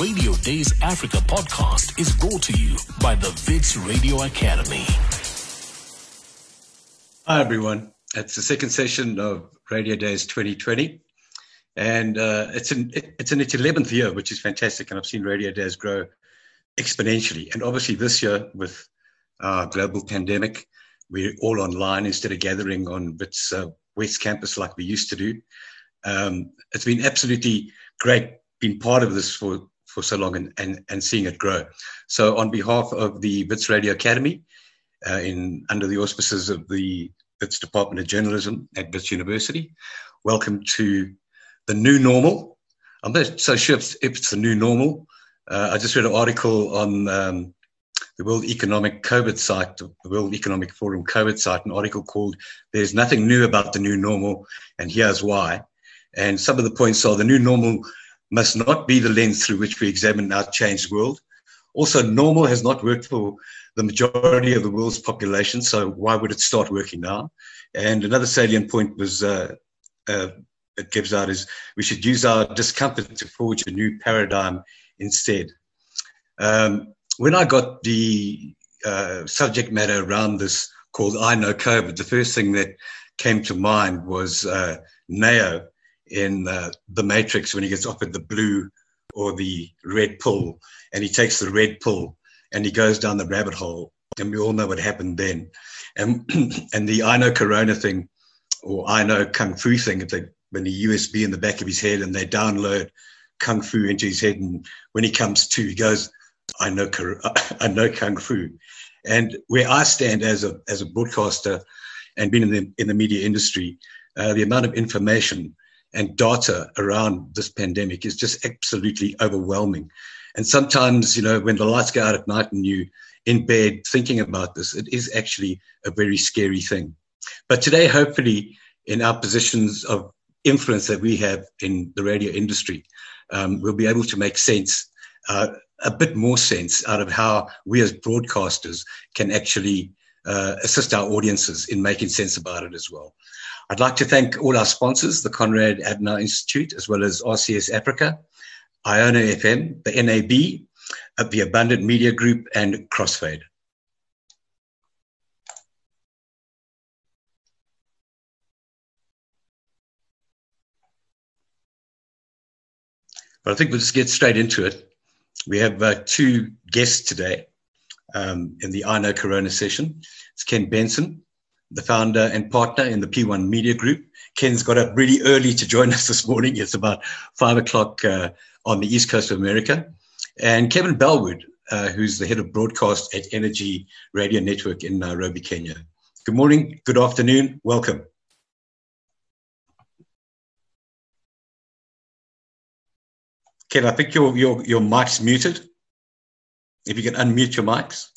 Radio Days Africa podcast is brought to you by the Wits Radio Academy. Hi, everyone. It's the second session of Radio Days 2020. And uh, it's, in, it's in its 11th year, which is fantastic. And I've seen Radio Days grow exponentially. And obviously, this year, with our global pandemic, we're all online instead of gathering on Wits uh, West Campus like we used to do. Um, it's been absolutely great being part of this for, for so long and, and, and seeing it grow. So, on behalf of the Wits Radio Academy, uh, in under the auspices of the Wits Department of Journalism at Wits University, welcome to the new normal. I'm not so sure if, if it's the new normal. Uh, I just read an article on um, the World Economic COVID site, the World Economic Forum COVID site, an article called There's Nothing New About the New Normal, and Here's Why. And some of the points are the new normal must not be the lens through which we examine our changed world. Also, normal has not worked for the majority of the world's population, so why would it start working now? And another salient point was uh, uh, it gives out is we should use our discomfort to forge a new paradigm instead. Um, when I got the uh, subject matter around this called I Know COVID, the first thing that came to mind was uh, Neo in uh, The Matrix when he gets offered the blue or the red pill, and he takes the red pill and he goes down the rabbit hole. And we all know what happened then. And, and the I Know Corona thing, or I Know Kung Fu thing, the, when the USB in the back of his head and they download Kung Fu into his head. And when he comes to, he goes, I know, I know kung fu. And where I stand as a as a broadcaster and being in the in the media industry, uh, the amount of information and data around this pandemic is just absolutely overwhelming. And sometimes, you know, when the lights go out at night and you in bed thinking about this, it is actually a very scary thing. But today, hopefully, in our positions of influence that we have in the radio industry, um, we'll be able to make sense uh, a bit more sense out of how we as broadcasters can actually uh, assist our audiences in making sense about it as well. I'd like to thank all our sponsors, the Konrad Adenauer Institute, as well as RCS Africa, Iona FM, the NAB, the Abundant Media Group, and Crossfade. But I think we'll just get straight into it. We have uh, two guests today um, in the I Know Corona session. It's Ken Benson, the founder and partner in the P1 Media Group. Ken's got up really early to join us this morning. It's about five o'clock uh, on the East Coast of America. And Kevin Bellwood, uh, who's the head of broadcast at Energy Radio Network in Nairobi, Kenya. Good morning, good afternoon, welcome. Ken, I think your, your, your mic's muted. If you can unmute your mics.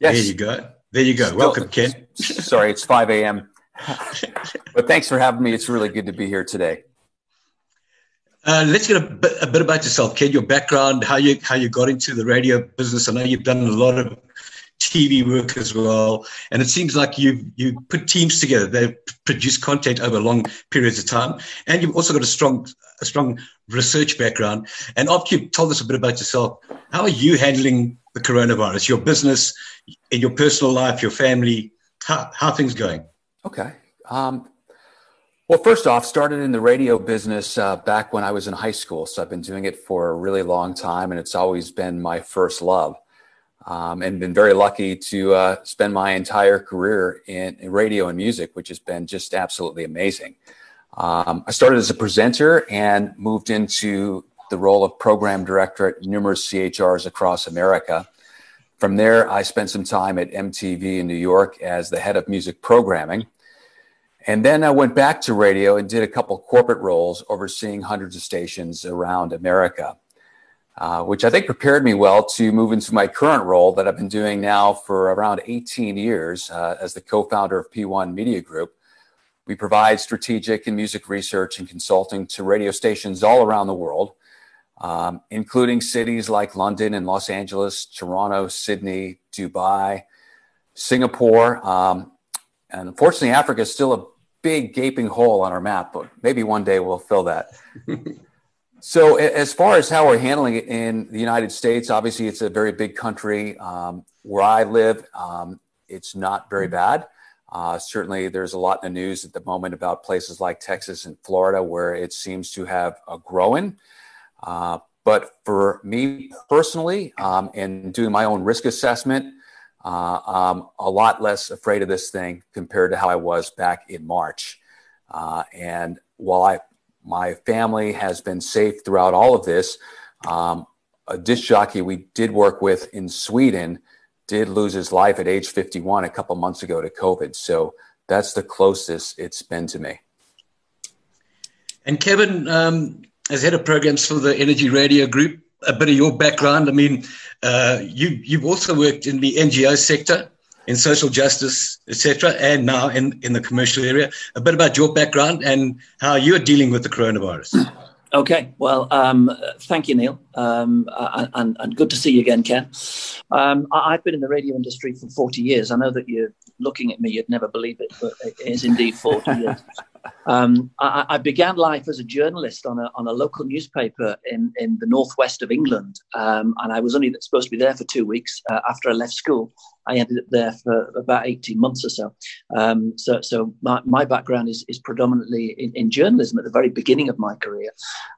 Yes. There you go. There you go. Still, Welcome, Ken. sorry, it's 5 a.m. but thanks for having me. It's really good to be here today. Uh, let's get a bit, a bit, about yourself, Ken. Your background, how you how you got into the radio business. I know you've done a lot of TV work as well. And it seems like you've you put teams together. They produce content over long periods of time, and you've also got a strong a strong research background. And after you've told us a bit about yourself, how are you handling the coronavirus? Your business, in your personal life, your family, how how things going? Okay. Um, well, first off, started in the radio business uh, back when I was in high school. So I've been doing it for a really long time, and it's always been my first love um, and been very lucky to uh, spend my entire career in, in, radio and music, which has been just absolutely amazing. Um, I started as a presenter and moved into the role of program director at numerous CHRs across America. From there, I spent some time at MTV in New York as the head of music programming. And then I went back to radio and did a couple corporate roles overseeing hundreds of stations around America uh, which I think prepared me well to move into my current role that I've been doing now for around 18 years uh, as the co founder of P1 Media Group. We provide strategic and music research and consulting to radio stations all around the world, um, including cities like London and Los Angeles, Toronto, Sydney, Dubai, Singapore. Um, and unfortunately, Africa is still a big gaping hole on our map, but maybe one day we'll fill that. So, as far as how we're handling it in the United States, obviously it's a very big country. Um, where I live, um, it's not very bad. Uh, certainly, there's a lot in the news at the moment about places like Texas and Florida where it seems to have a growing. Uh, but for me personally, um, and doing my own risk assessment, uh, I'm a lot less afraid of this thing compared to how I was back in March. Uh, and while I, my family has been safe throughout all of this, um, a disc jockey we did work with in Sweden did lose his life at age 51 a couple months ago to COVID. So that's the closest it's been to me. And Kevin, um, as head of programs for the Energy Radio Group, a bit of your background. I mean, uh, you you've also worked in the NGO sector, in social justice, etc., and now in in the commercial area. A bit about your background and how you're dealing with the coronavirus. Okay, well, um, thank you, Neil, um, and, and, good to see you again, Ken. Um, I've been in the radio industry for 40 years. I know that you're looking at me, you'd never believe it, but it is indeed 40 years. Um, I, I, began life as a journalist on a, on a local newspaper in, in the northwest of England, um, and I was only supposed to be there for two weeks uh, after I left school. I ended up there for about 18 months or so. Um, so, so my, my background is, is predominantly in, in journalism at the very beginning of my career.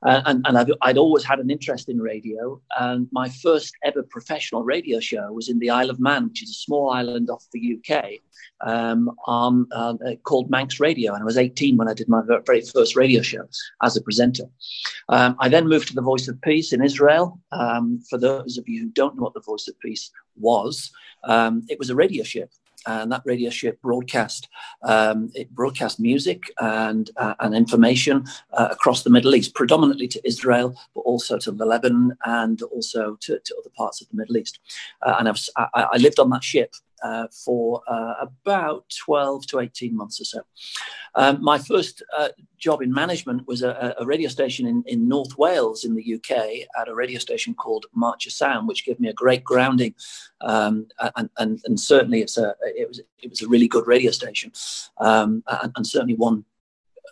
Uh, and and I've, I'd always had an interest in radio. And my first ever professional radio show was in the Isle of Man, which is a small island off the UK, um, on, uh, called Manx Radio. And I was 18 when I did my very first radio show as a presenter. Um, I then moved to the Voice of Peace in Israel. Um, for those of you who don't know what the Voice of Peace was, um, it was a radio ship and that radio ship broadcast um, it broadcast music and uh, and information uh, across the Middle East, predominantly to Israel, but also to the Lebanon and also to, to other parts of the Middle East. Uh, and I, was, I, I, lived on that ship uh, for uh, about 12 to 18 months or so. Um, my first uh, job in management was a, a, radio station in, in North Wales in the UK at a radio station called Marcher Sound, which gave me a great grounding. Um, and, and, and, certainly it's a, it, was, it was a really good radio station um, and, and certainly one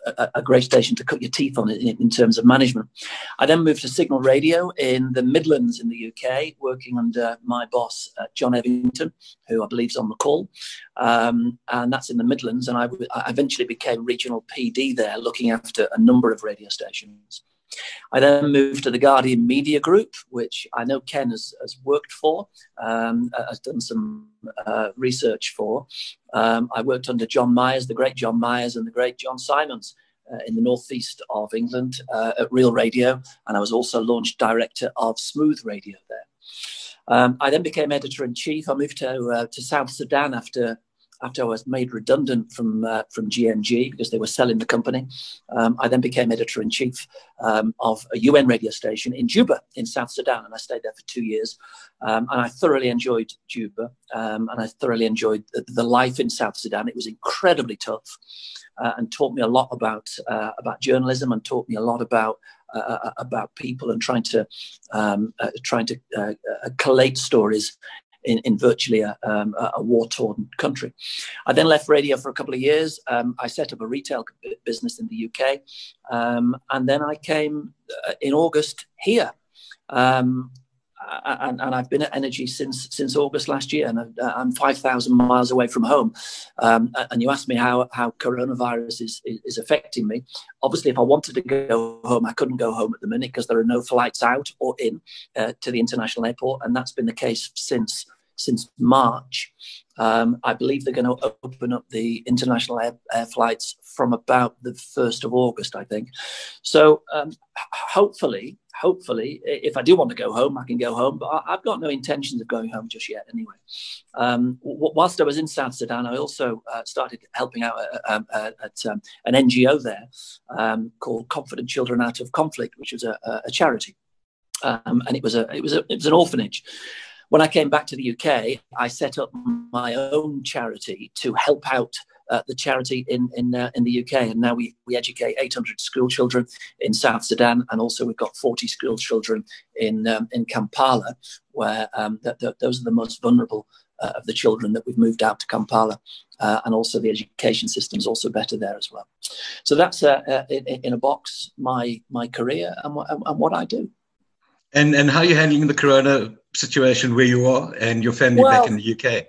a, a, great station to cut your teeth on in, in, terms of management. I then moved to Signal Radio in the Midlands in the UK, working under my boss, uh, John Evington, who I believe is on the call. Um, and that's in the Midlands. And I, I eventually became regional PD there, looking after a number of radio stations. I then moved to the Guardian Media Group, which I know Ken has, has worked for, um, uh, has done some uh, research for. Um, I worked under John Myers, the great John Myers, and the great John Simons. Uh, in the northeast of England uh, at Real Radio, and I was also launched director of Smooth Radio there. Um, I then became editor in chief. I moved to uh, to South Sudan after after I was made redundant from uh, from GMG because they were selling the company, um, I then became editor in chief um, of a UN radio station in Juba in South Sudan, and I stayed there for two years. Um, and I thoroughly enjoyed Juba, um, and I thoroughly enjoyed the, the, life in South Sudan. It was incredibly tough, uh, and taught me a lot about uh, about journalism, and taught me a lot about uh, uh about people and trying to um, uh, trying to uh, uh, collate stories in, in virtually a, um, a war torn country. I then left radio for a couple of years. Um, I set up a retail business in the UK. Um, and then I came uh, in August here. Um, and, and, I've been at Energy since since August last year, and I'm 5,000 miles away from home. Um, and you asked me how how coronavirus is, is, is affecting me. Obviously, if I wanted to go home, I couldn't go home at the minute because there are no flights out or in uh, to the international airport, and that's been the case since since March. Um, I believe they're going to open up the international air, air, flights from about the 1st of August, I think. So um, hopefully, hopefully, if I do want to go home, I can go home, but I, have got no intentions of going home just yet anyway. Um, whilst I was in South Sudan, I also uh, started helping out at, uh, um, uh, at um, an NGO there um, called Confident Children Out of Conflict, which was a, a charity. And it was a it was a it was an orphanage, when I came back to the UK, I set up my own charity to help out uh, the charity in in uh, in the UK, and now we we educate 800 school children in South Sudan, and also we've got 40 school children in um, in Kampala, where um, th- th- those are the most vulnerable uh, of the children that we've moved out to Kampala. Uh, and also the education system is also better there as well. So that's uh, uh, in, in, a box my my career and, and, and what I do. And and how are you handling the corona situation where you are and your family well, back in the UK?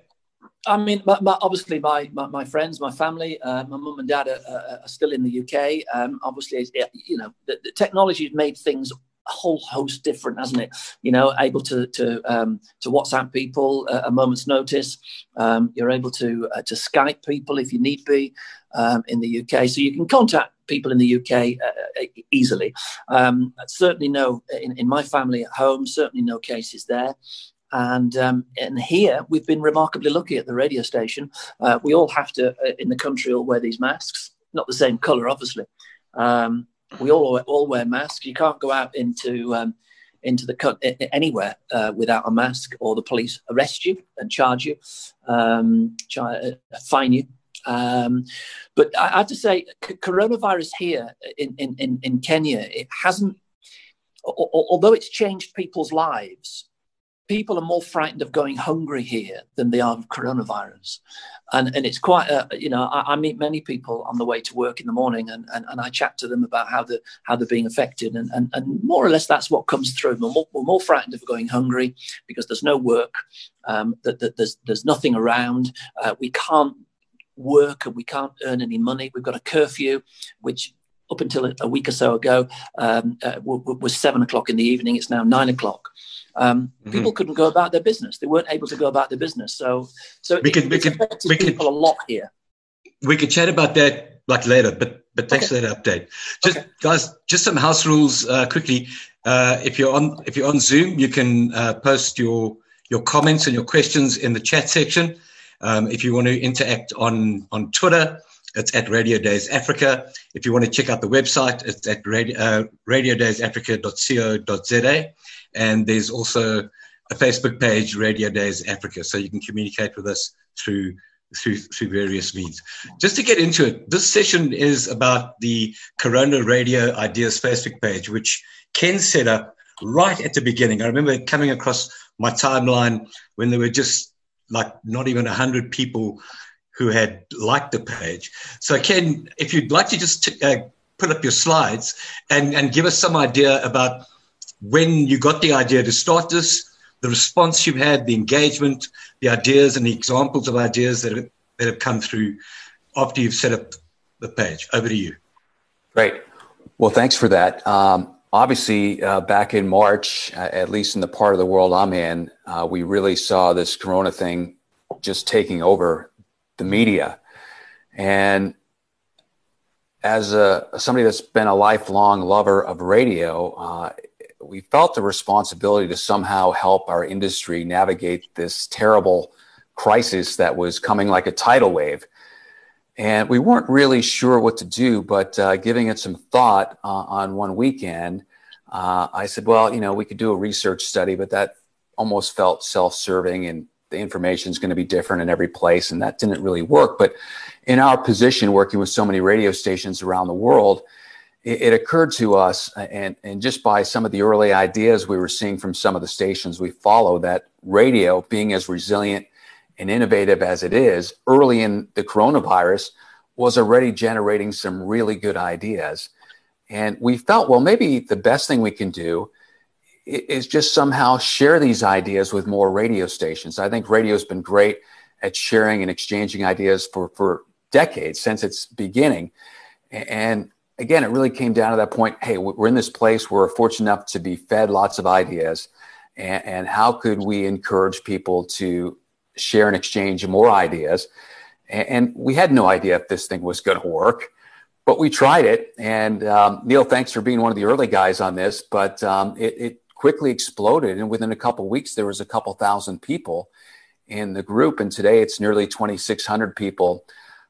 I mean, my, my, obviously, my, my, my friends, my family, uh, my mum and dad are, are, are, still in the UK. Um, obviously, you know, the, the technology has made things a whole host different, hasn't it? You know, able to to um, to WhatsApp people at a moment's notice. Um, you're able to uh, to Skype people if you need be um, in the UK, so you can contact people in the UK uh, uh, easily. Um, certainly, no in, in my family at home. Certainly, no cases there. And um, and here we've been remarkably lucky at the radio station. Uh, we all have to uh, in the country all wear these masks, not the same colour, obviously. Um, we all all wear masks. You can't go out into um, into the anywhere uh, without a mask, or the police arrest you and charge you, um, uh, fine you. Um, but I, I have to say, c- coronavirus here in, in, in Kenya, it hasn't, although it's changed people's lives, people are more frightened of going hungry here than they are of coronavirus. And, and it's quite, a, you know, I, I, meet many people on the way to work in the morning and, and, and I chat to them about how, the, how they're being affected. And, and, and more or less that's what comes through. We're more, we're more frightened of going hungry because there's no work, um, that, that there's, there's nothing around. Uh, we can't work and we can't earn any money. We've got a curfew, which up until a, week or so ago um, uh, was seven o'clock in the evening. It's now nine o'clock. Um, mm-hmm. People couldn't go about their business. They weren't able to go about their business. So, so we can, we can, we can, people a lot here. We could chat about that like later, but but thanks okay. for that update. Just okay. guys, just some house rules uh, quickly. Uh, if you're on if you're on Zoom, you can uh, post your your comments and your questions in the chat section. Um, if you want to interact on on Twitter, it's at Radio Days Africa. If you want to check out the website, it's at radio, uh, radiodaysafrica.co.za. And there's also a Facebook page, Radio Days Africa, so you can communicate with us through through through various means. Just to get into it, this session is about the Corona Radio Ideas Facebook page, which Ken set up right at the beginning. I remember coming across my timeline when there were just like not even 100 people who had liked the page. So, Ken, if you'd like to just t- uh, put up your slides and, and give us some idea about when you got the idea to start this, the response you've had, the engagement, the ideas, and the examples of ideas that have, that have come through after you've set up the page. Over to you. Great. Well, thanks for that. Um, obviously, uh, back in March, uh, at least in the part of the world I'm in, uh, we really saw this corona thing just taking over the media. And as a, somebody that's been a lifelong lover of radio, uh, we felt the responsibility to somehow help our industry navigate this terrible crisis that was coming like a tidal wave. And we weren't really sure what to do, but uh, giving it some thought uh, on one weekend, uh, I said, well, you know, we could do a research study, but that almost felt self serving and the information is going to be different in every place. And that didn't really work. But in our position, working with so many radio stations around the world, it, it occurred to us, and, and just by some of the early ideas we were seeing from some of the stations we follow, that radio, being as resilient and innovative as it is, early in the coronavirus, was already generating some really good ideas. And we felt, well, maybe the best thing we can do is just somehow share these ideas with more radio stations. I think radio has been great at sharing and exchanging ideas for, for decades since its beginning. And again, it really came down to that point hey, we're in this place, we're fortunate enough to be fed lots of ideas. And, and how could we encourage people to share and exchange more ideas? And, and we had no idea if this thing was going to work but we tried it. And um, Neil, thanks for being one of the early guys on this. But um, it, it, quickly exploded. And within a couple weeks, there was a couple thousand people in the group. And today it's nearly 2,600 people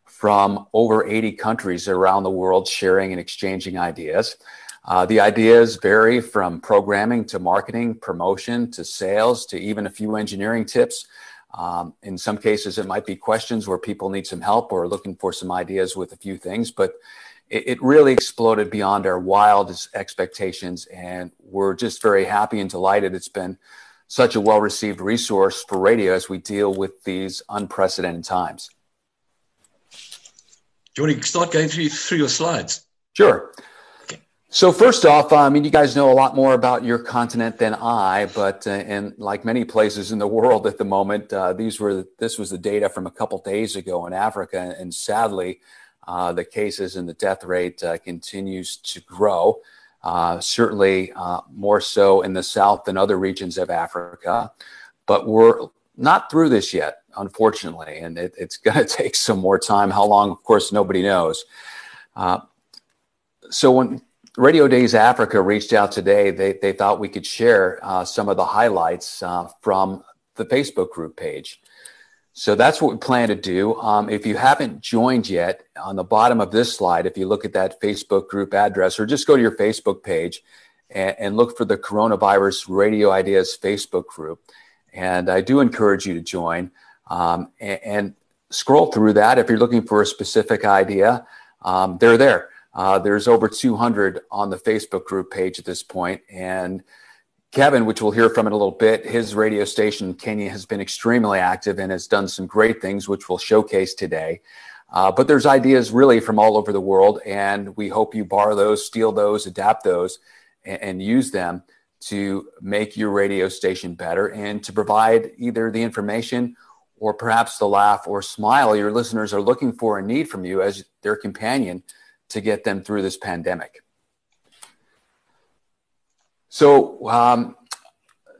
from over 80 countries around the world sharing and exchanging ideas. Uh, the ideas vary from programming to marketing, promotion to sales to even a few engineering tips. Um, in some cases, it might be questions where people need some help or looking for some ideas with a few things. But it, it really exploded beyond our wildest expectations. And we're just very happy and delighted. It's been such a well received resource for radio as we deal with these unprecedented times. Do you want to start going through, through your slides? Sure. So first off, I mean, you guys know a lot more about your continent than I, but uh, and like many places in the world at the moment, uh, these were this was the data from a couple days ago in Africa, and sadly, uh, the cases and the death rate uh, continues to grow. Uh, certainly, uh, more so in the south than other regions of Africa, but we're not through this yet, unfortunately, and it, it's going to take some more time. How long, of course, nobody knows. so when Radio Days Africa reached out today. They, they thought we could share uh, some of the highlights uh, from the Facebook group page. So that's what we plan to do. Um, if you haven't joined yet, on the bottom of this slide, if you look at that Facebook group address, or just go to your Facebook page and, and look for the Coronavirus Radio Ideas Facebook group. And I do encourage you to join um, and, and, scroll through that. If you're looking for a specific idea, um, they're there. Uh, there's over 200 on the Facebook group page at this point, and Kevin, which we'll hear from in a little bit, his radio station Kenya has been extremely active and has done some great things, which we'll showcase today. Uh, but there's ideas really from all over the world, and we hope you borrow those, steal those, adapt those, and, and use them to make your radio station better and to provide either the information or perhaps the laugh or smile your listeners are looking for and need from you as their companion to get them through this pandemic. So, um,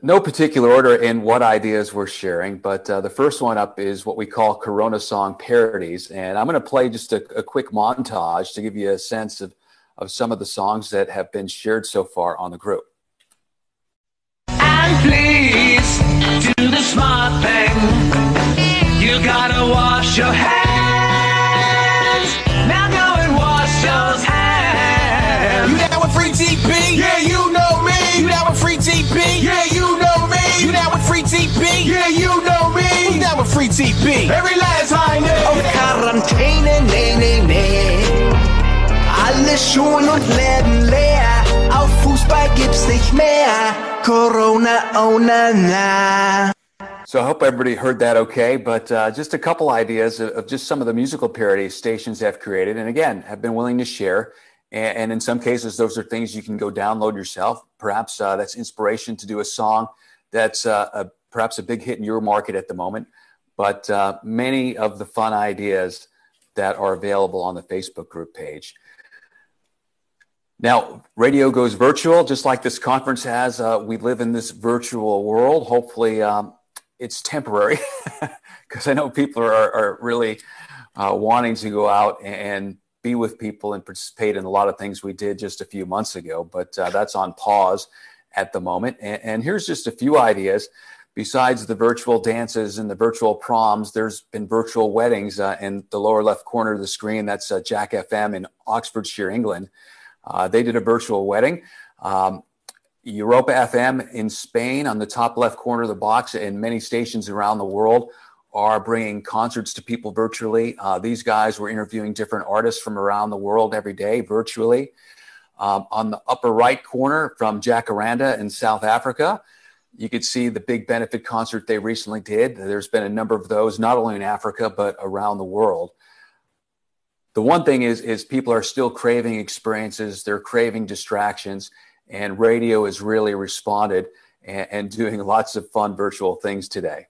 no particular order in what ideas we're sharing, but uh, the first one up is what we call Corona song parodies. And I'm going to play just a, a, quick montage to give you a sense of, of some of the songs that have been shared so far on the group. And please do the smart thing. You gotta wash your hands. Now go and wash those hands. You down with free TP? Yeah, you free TP? Every last Heine. Auf Quarantäne, nee, nee, nee. Alle Schulen und Läden leer. Auf Fußball gibt's nicht mehr. Corona, oh na na. So I hope everybody heard that okay, but uh, just a couple ideas of, of, just some of the musical parody stations have created, and again have been willing to share. And, and, in some cases, those are things you can go download yourself. Perhaps uh, that's inspiration to do a song that's uh, a, perhaps a big hit in your market at the moment. But uh, many of the fun ideas that are available on the Facebook group page. Now, radio goes virtual, just like this conference has. Uh, we live in this virtual world. Hopefully, um, it's temporary because I know people are, are really uh, wanting to go out and be with people and participate in a lot of things we did just a few months ago, but uh, that's on pause at the moment. And, and, here's just a few ideas. Besides the virtual dances and the virtual proms, there's been virtual weddings uh, in the lower left corner of the screen. That's uh, Jack FM in Oxfordshire, England. Uh, they did a virtual wedding. Um, Europa FM in Spain on the top left corner of the box, and many stations around the world are bringing concerts to people virtually. Uh, these guys were interviewing different artists from around the world every day virtually. Um, on the upper right corner from Jacaranda in South Africa, you could see the big benefit concert they recently did. There's been a number of those, not only in Africa, but around the world. The one thing is, is people are still craving experiences, they're craving distractions, and radio has really responded and, and doing lots of fun virtual things today.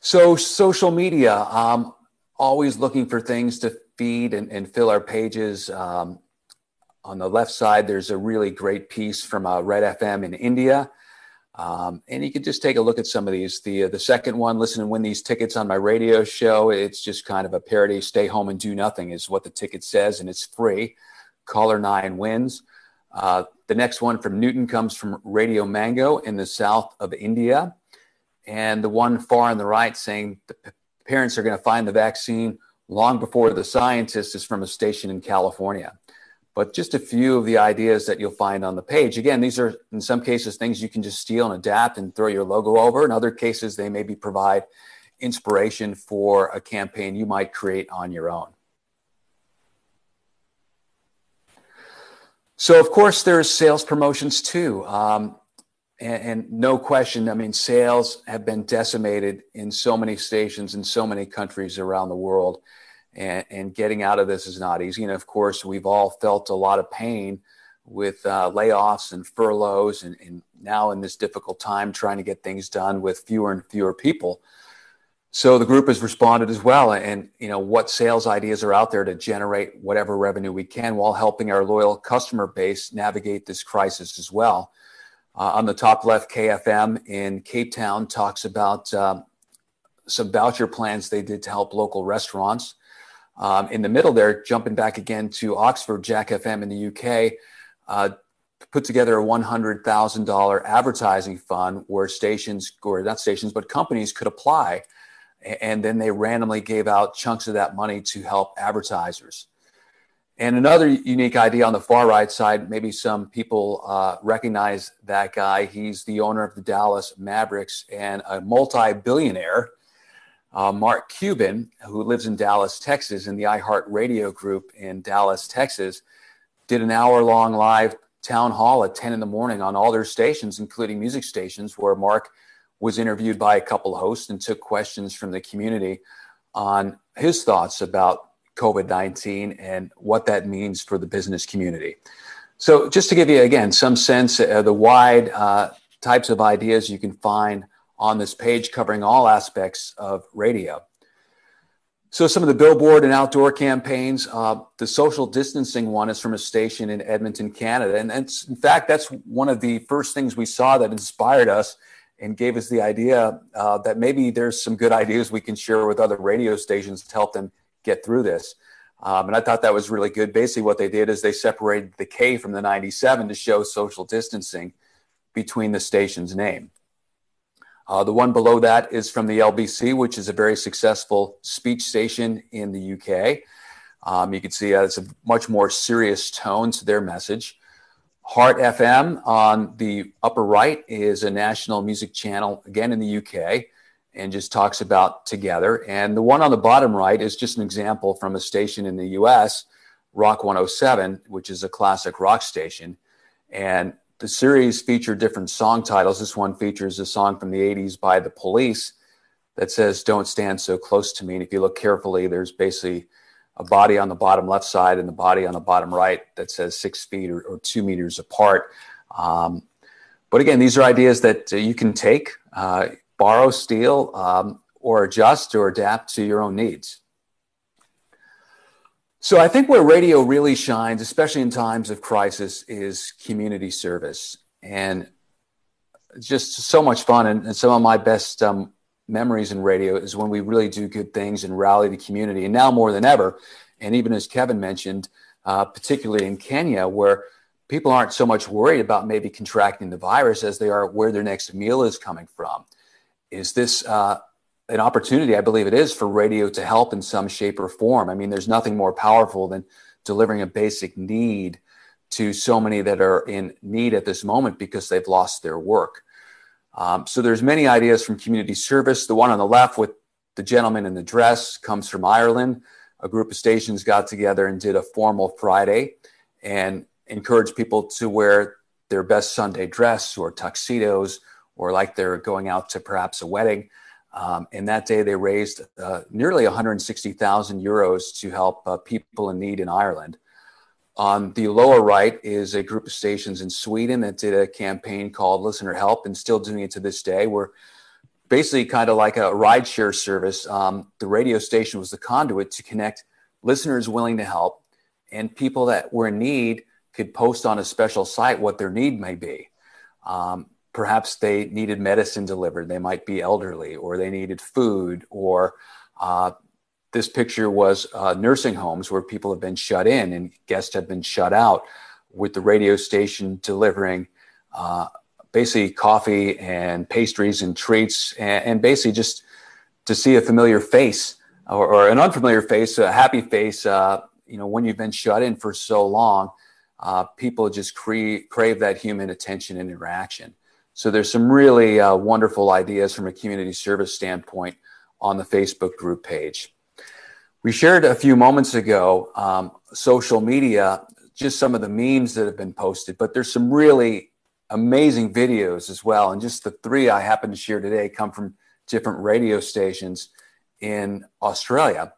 So social media, um, always looking for things to feed and, and fill our pages. Um, on the left side, there's a really great piece from uh, Red FM in India. Um, and you can just take a look at some of these. The, uh, the second one, listen and win these tickets on my radio show. It's just kind of a parody. Stay home and do nothing is what the ticket says, and it's free. Caller nine wins. Uh, the next one from Newton comes from Radio Mango in the south of India and the one far on the right saying the p- parents are going to find the vaccine long before the scientist is from a station in California. But just a few of the ideas that you'll find on the page. Again, these are in some cases things you can just steal and adapt and throw your logo over. In other cases, they maybe provide inspiration for a campaign you might create on your own. So, of course, there's sales promotions too. Um, and, and, no question, I mean, sales have been decimated in so many stations in so many countries around the world. And, and getting out of this is not easy. And of course, we've all felt a lot of pain with uh, layoffs and furloughs, and, and now in this difficult time, trying to get things done with fewer and fewer people. So the group has responded as well, and you know what sales ideas are out there to generate whatever revenue we can, while helping our loyal customer base navigate this crisis as well. Uh, on the top left, KFM in Cape Town talks about um, some voucher plans they did to help local restaurants. Um, in the middle there, jumping back again to Oxford, Jack FM in the UK, uh, put together a $100,000 advertising fund where stations, or not stations, but companies could apply and then they randomly gave out chunks of that money to help advertisers. And another unique idea on the far right side, maybe some people uh, recognize that guy. He's the owner of the Dallas Mavericks and a multi billionaire, uh, Mark Cuban, who lives in Dallas, Texas, in the iHeart Radio group in Dallas, Texas, did an hour long live town hall at 10 in the morning on all their stations, including music stations, where Mark was interviewed by a couple hosts and took questions from the community on his thoughts about COVID 19 and what that means for the business community. So, just to give you again some sense of the wide uh, types of ideas you can find on this page covering all aspects of radio. So, some of the billboard and outdoor campaigns, uh, the social distancing one is from a station in Edmonton, Canada. And in fact, that's one of the first things we saw that inspired us and gave us the idea uh, that maybe there's some good ideas we can share with other radio stations to help them get through this. Um, and I thought that was really good. Basically, what they did is they separated the K from the 97 to show social distancing between the station's name. Uh, the one below that is from the LBC, which is a very successful speech station in the UK. Um, you can see uh, it's a much more serious tone to their message. Heart FM on the upper right is a national music channel, again in the UK, and just talks about together. And the one on the bottom right is just an example from a station in the US, Rock 107, which is a classic rock station. And the series feature different song titles. This one features a song from the 80s by the police that says, Don't stand so close to me. And if you look carefully, there's basically a body on the bottom left side and the body on the bottom right that says six feet or, or two meters apart. Um, but again, these are ideas that uh, you can take, uh, borrow, steal, um, or adjust or adapt to your own needs. So I think where radio really shines, especially in times of crisis, is community service. And just so much fun. And, and some of my best um, memories in radio is when we really do good things and rally the community. And now more than ever, and even as Kevin mentioned, uh, particularly in Kenya, where people aren't so much worried about maybe contracting the virus as they are where their next meal is coming from. Is this uh, an opportunity? I believe it is for radio to help in some shape or form. I mean, there's nothing more powerful than delivering a basic need to so many that are in need at this moment because they've lost their work. Um, so there's many ideas from community service. The one on the left with the gentleman in the dress comes from Ireland. A group of stations got together and did a formal Friday and encouraged people to wear their best Sunday dress or tuxedos or like they're going out to perhaps a wedding. Um, and that day they raised uh, nearly 160,000 euros to help uh, people in need in Ireland. On the lower right is a group of stations in Sweden that did a campaign called Listener Help and still doing it to this day. We're basically kind of like a rideshare service. Um, the radio station was the conduit to connect listeners willing to help and people that were in need could post on a special site what their need may be. Um, perhaps they needed medicine delivered. They might be elderly, or they needed food, or uh, this picture was uh, nursing homes where people have been shut in and guests have been shut out, with the radio station delivering uh, basically coffee and pastries and treats, and, and, basically just to see a familiar face or, or an unfamiliar face, a happy face. Uh, you know, when you've been shut in for so long, uh, people just cre- crave that human attention and interaction. So there's some really uh, wonderful ideas from a community service standpoint on the Facebook group page. We shared a few moments ago um, social media just some of the memes that have been posted, but there's some really amazing videos as well. And just the three I happen to share today come from different radio stations in Australia.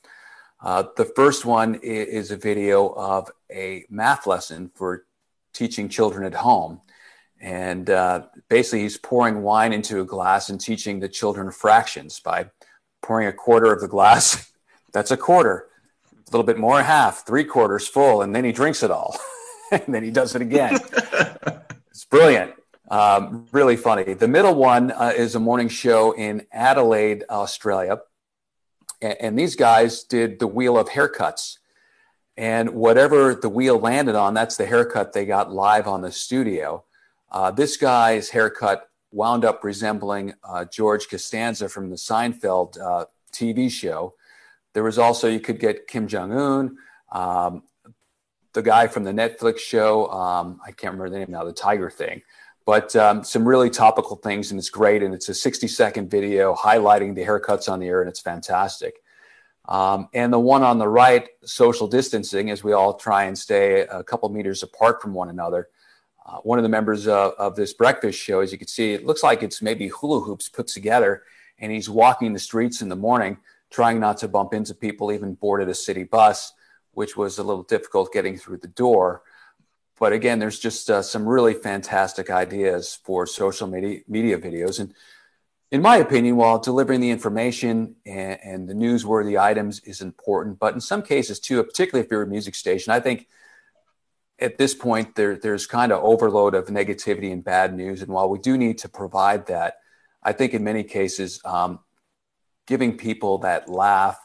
Uh, the first one is a video of a math lesson for teaching children at home. And uh, basically, he's pouring wine into a glass and teaching the children fractions by pouring a quarter of the glass. That's a quarter. A little bit more, half, three quarters full, and then he drinks it all. and then he does it again. it's brilliant. Um, really funny. The middle one uh, is a morning show in Adelaide, Australia. And, and these guys did the wheel of haircuts. And whatever the wheel landed on, that's the haircut they got live on the studio. Uh, this guy's haircut wound up resembling uh, George Costanza from the Seinfeld uh, TV show. There was also, you could get Kim Jong un, um, the guy from the Netflix show, um, I can't remember the name now, the Tiger thing, but um, some really topical things, and it's great. And it's a 60 second video highlighting the haircuts on the air, and it's fantastic. Um, and the one on the right, social distancing, as we all try and stay a couple meters apart from one another. Uh, one of the members uh, of this breakfast show, as you can see, it looks like it's maybe hula hoops put together, and he's walking the streets in the morning, trying not to bump into people, even boarded a city bus, which was a little difficult getting through the door. But again, there's just uh, some really fantastic ideas for social media, media videos. And in my opinion, while delivering the information and, and, the newsworthy items is important, but in some cases too, particularly if you're a music station, I think at this point there, there's kind of overload of negativity and bad news. And while we do need to provide that, I think in many cases, um, giving people that laugh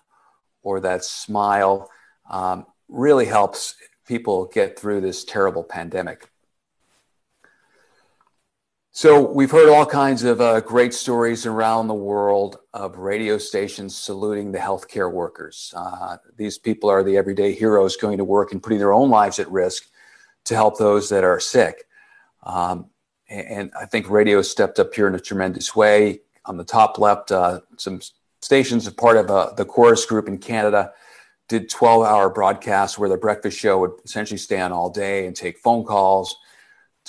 or that smile um, really helps people get through this terrible pandemic. So we've heard all kinds of uh, great stories around the world of radio stations saluting the healthcare workers. Uh, these people are the everyday heroes going to work and putting their own lives at risk to help those that are sick. Um, and I think radio stepped up here in a tremendous way. On the top left, uh, some stations, a part of uh, the Corus Group in Canada, did 12-hour broadcasts where the breakfast show would essentially stay on all day and take phone calls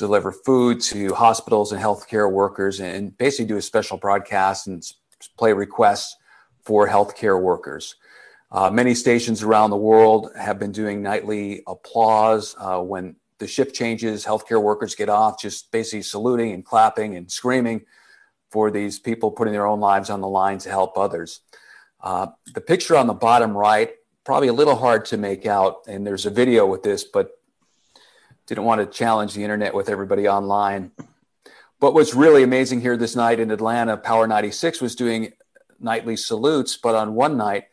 deliver food to hospitals and healthcare workers and basically do a special broadcast and play requests for healthcare workers. Uh, many stations around the world have been doing nightly applause uh, when the shift changes, healthcare workers get off, just basically saluting and clapping and screaming for these people putting their own lives on the line to help others. Uh, the picture on the bottom right, probably a little hard to make out, and there's a video with this, but didn't want to challenge the internet with everybody online. But what's really amazing here this night in Atlanta, Power 96 was doing nightly salutes, but on one night,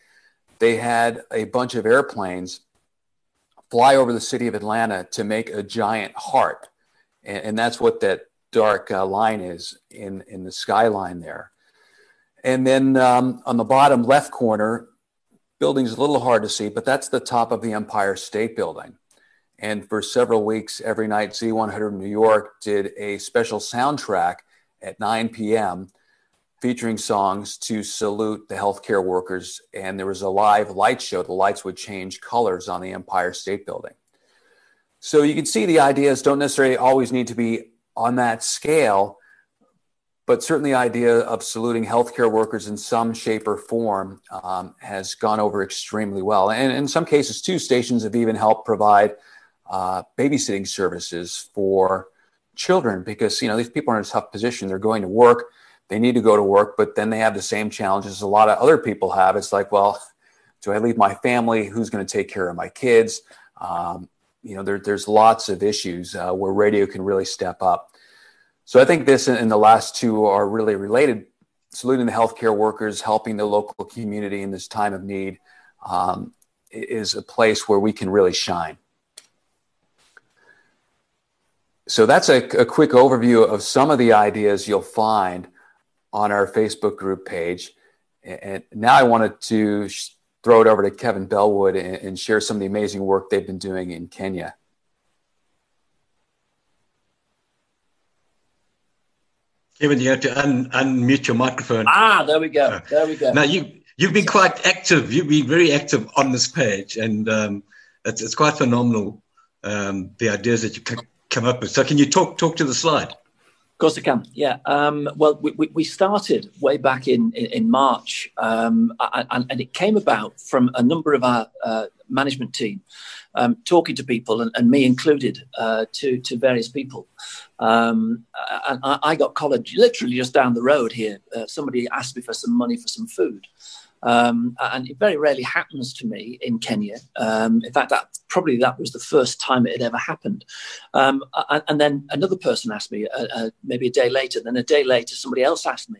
they had a bunch of airplanes fly over the city of Atlanta to make a giant heart. And, and that's what that dark uh, line is in, in the skyline there. And then um, on the bottom left corner, building's a little hard to see, but that's the top of the Empire State Building. And for several weeks, every night, Z100 New York did a special soundtrack at 9 p.m. featuring songs to salute the healthcare workers. And there was a live light show. The lights would change colors on the Empire State Building. So you can see the ideas don't necessarily always need to be on that scale, but certainly the idea of saluting healthcare workers in some shape or form um, has gone over extremely well. And in some cases, too, stations have even helped provide uh, babysitting services for children because you know these people are in a tough position. They're going to work, they need to go to work, but then they have the same challenges a lot of other people have. It's like, well, do I leave my family? Who's going to take care of my kids? Um, you know, there, there's lots of issues uh, where radio can really step up. So I think this and the last two are really related. Saluting the healthcare workers, helping the local community in this time of need um, is a place where we can really shine. So that's a, a, quick overview of some of the ideas you'll find on our Facebook group page. And now I wanted to throw it over to Kevin Bellwood and, and share some of the amazing work they've been doing in Kenya. Kevin, you have to un- unmute your microphone. Ah, there we go. There we go. Now you you've been quite active. You've been very active on this page, and um, it's, it's quite phenomenal um, the ideas that you come up with. So, can you talk talk to the slide? Of course I can. Yeah. Um, well, we, we, started way back in in, in March, um, and, and, it came about from a number of our uh, management team um, talking to people, and, and me included, uh, to to various people. Um, and I, I, got collared literally just down the road here. Uh, somebody asked me for some money for some food. Um, and it very rarely happens to me in Kenya. Um, in fact, that probably that was the first time it had ever happened. Um, and, and, then another person asked me, uh, uh, maybe a day later. Then a day later, somebody else asked me,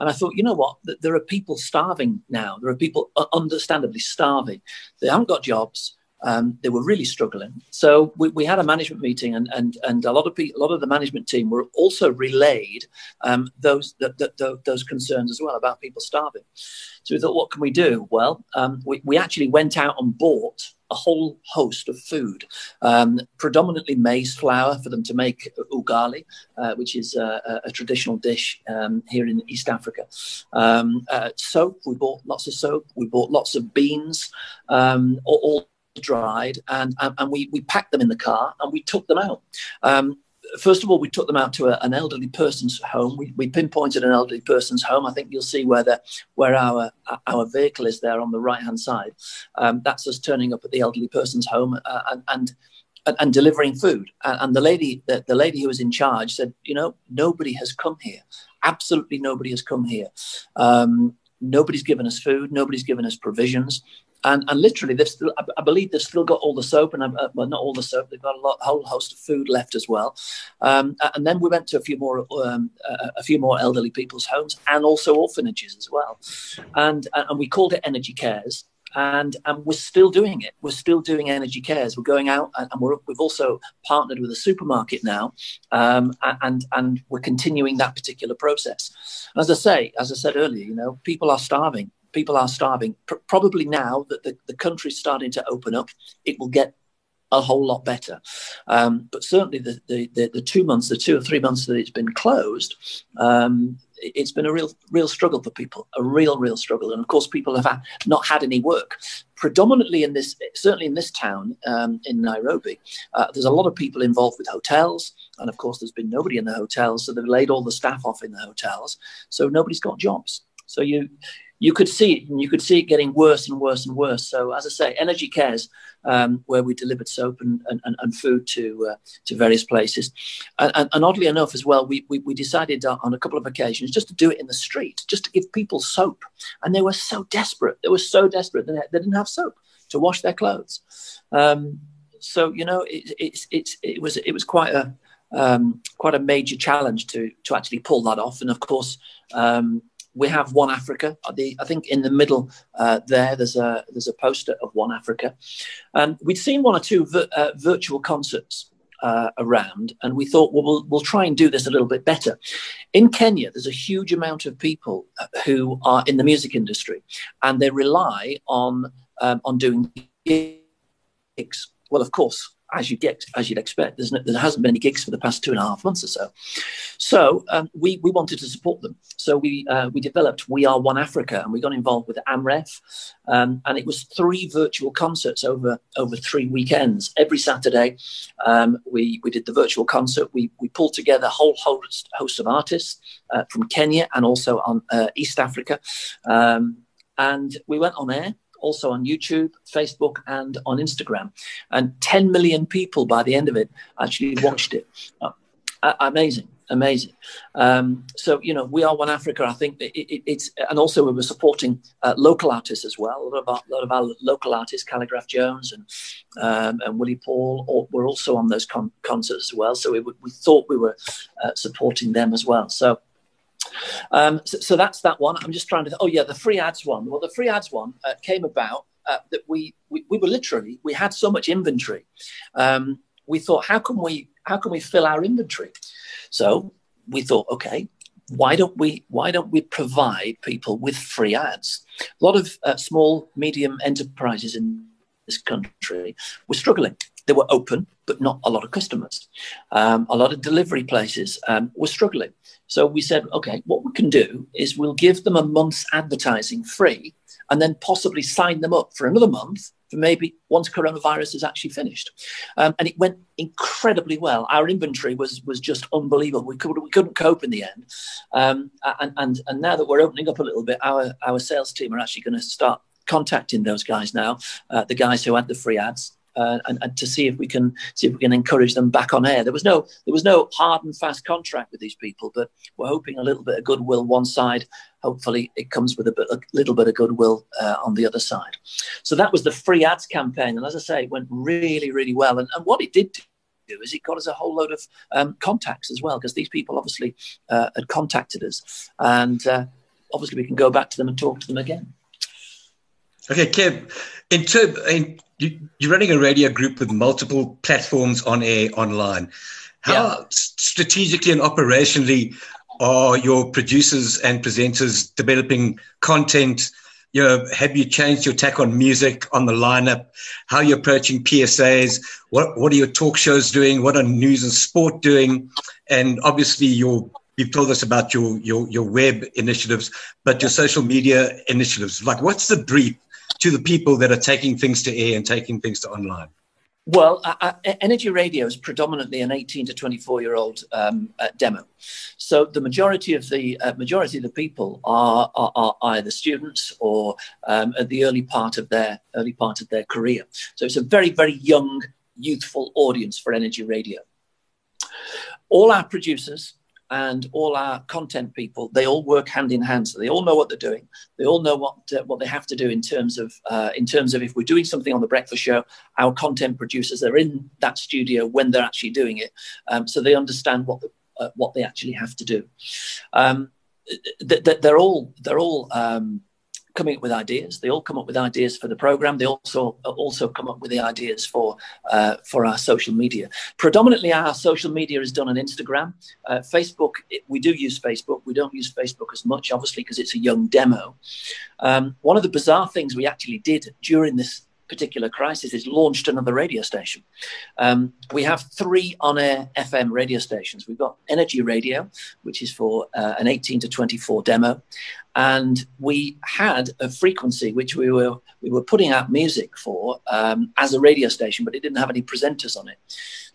and I thought, you know what? There are people starving now. There are people uh, understandably starving. They haven't got jobs. Um, they were really struggling. So we, we, had a management meeting, and and and a lot of people, a lot of the management team were also relayed um, those the, the, the, those concerns as well about people starving. So we thought, what can we do? Well, um, we, we actually went out and bought a whole host of food, um, predominantly maize flour for them to make ugali, uh, which is a, a traditional dish um, here in East Africa. Um, uh, soap, we bought lots of soap. We bought lots of beans, um, all, all dried, and, and, and we, we packed them in the car and we took them out. Um, first of all, we took them out to a, an elderly person's home. We, we, pinpointed an elderly person's home. I think you'll see where the, where our our vehicle is there on the right hand side. Um, that's us turning up at the elderly person's home uh, and, and and, delivering food. And, the lady the, the, lady who was in charge said, you know, nobody has come here. Absolutely nobody has come here. Um, nobody's given us food. Nobody's given us provisions and and literally they've still I believe they've still got all the soap and uh, well not all the soap they've got a, lot, a whole host of food left as well. Um, and then we went to a few more um, a, few more elderly people's homes and also orphanages as well. And and we called it energy cares. And and we're still doing it. We're still doing energy cares. We're going out and, and we have also partnered with a supermarket now um, and and we're continuing that particular process. As i say as i said earlier you know people are starving people are starving. Probably now that the, the country's starting to open up, it will get a whole lot better. Um, but certainly the, the, the, two months, the two or three months that it's been closed, um, it's been a real real struggle for people, a real real struggle. And of course, people have had, not had any work. Predominantly in this, certainly in this town um, in Nairobi, uh, there's a lot of people involved with hotels, and of course, there's been nobody in the hotels, so they've laid all the staff off in the hotels, so nobody's got jobs. So you you could see it, and you could see it getting worse and worse and worse. So, as I say, Energy Cares, um, where we delivered soap and, and, and food to uh, to various places, and, and, oddly enough, as well, we, we, we decided on a couple of occasions just to do it in the street, just to give people soap, and they were so desperate. They were so desperate that they didn't have soap to wash their clothes. Um, so, you know, it, it, it, it was it was quite a um, quite a major challenge to to actually pull that off, and of course. Um, we have One Africa. The, I think in the middle uh, there, there's a there's a poster of One Africa, and we'd seen one or two vir- uh, virtual concerts uh, around, and we thought, well, well, we'll try and do this a little bit better. In Kenya, there's a huge amount of people uh, who are in the music industry, and they rely on um, on doing gigs. Well, of course, as you get as you'd expect. No, there hasn't been any gigs for the past two and a half months or so. So um, we we wanted to support them. So we uh, we developed We Are One Africa, and we got involved with Amref, um, and it was three virtual concerts over over three weekends. Every Saturday, um, we we did the virtual concert. We we pulled together a whole host host of artists uh, from Kenya and also on uh, East Africa, um, and we went on air also on YouTube, Facebook, and on Instagram. And 10 million people by the end of it actually watched it. Uh, amazing, amazing. Um, so, you know, we are One Africa. I think it, it, it's, and also we were supporting uh, local artists as well. A lot of our, lot of our local artists, Khaligraph Jones and um, and Willy Paul, all, were also on those con- concerts as well. So we, we thought we were uh, supporting them as well. So um, so, so, that's that one. I'm just trying to. Oh yeah, the free ads one. Well, the free ads one uh, came about uh, that we, we, we were literally we had so much inventory. Um, we thought, how can we how can we fill our inventory? So we thought, okay, why don't we why don't we provide people with free ads? A lot of uh, small medium enterprises in this country were struggling. They were open, but not a lot of customers. Um, a lot of delivery places um, were struggling. So we said, okay, what we can do is we'll give them a month's advertising free and then possibly sign them up for another month for maybe once coronavirus is actually finished. Um, and it went incredibly well. Our inventory was was just unbelievable. We, could, we couldn't cope in the end. Um, and, and, and now that we're opening up a little bit, our, our sales team are actually going to start contacting those guys now, uh, the guys who had the free ads, uh, and, and, to see if we can see if we can encourage them back on air. There was no there was no hard and fast contract with these people, but we're hoping a little bit of goodwill one side. Hopefully, it comes with a, bit, a little bit of goodwill uh, on the other side. So that was the free ads campaign, and as I say, it went really really well. And, and what it did do is it got us a whole load of um, contacts as well, because these people obviously uh, had contacted us, and uh, obviously we can go back to them and talk to them again. Okay, Kev, in, term, in you, are running a radio group with multiple platforms on air online. How yeah. strategically and operationally are your producers and presenters developing content? You know, have you changed your tack on music, on the lineup? How are you approaching PSAs? What What are your talk shows doing? What are news and sport doing? And obviously, your you've told us about your your your web initiatives, but your social media initiatives. Like, what's the brief to the people that are taking things to air and taking things to online? Well, uh, uh Energy Radio is predominantly an 18 to 24 year old um, uh, demo. So the majority of the uh, majority of the people are, are, are either students or um, at the early part of their early part of their career. So it's a very very young, youthful audience for Energy Radio. All our producers and all our content people, they all work hand in hand. So they all know what they're doing. They all know what uh, what they have to do in terms of uh, in terms of if we're doing something on the breakfast show, our content producers are in that studio when they're actually doing it, um, so they understand what the, uh, what they actually have to do. Um, they're all they're all um, coming up with ideas. They all come up with ideas for the program. They also also come up with the ideas for uh, for our social media. Predominantly, our social media is done on Instagram, uh, Facebook. We do use Facebook. We don't use Facebook as much, obviously, because it's a young demo. Um, one of the bizarre things we actually did during this particular crisis is launched another radio station. Um, we have three on air FM radio stations. We've got Energy Radio, which is for uh, an 18 to 24 demo and we had a frequency which we were we were putting out music for um, as a radio station, but it didn't have any presenters on it.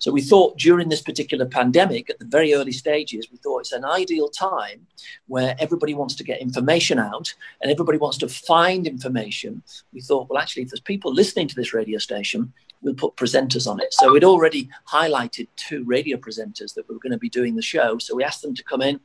So we thought during this particular pandemic, at the very early stages, we thought it's an ideal time where everybody wants to get information out and everybody wants to find information. We thought, well, actually, if there's people listening to this radio station, we'll put presenters on it. So we'd already highlighted two radio presenters that were going to be doing the show. So we asked them to come in,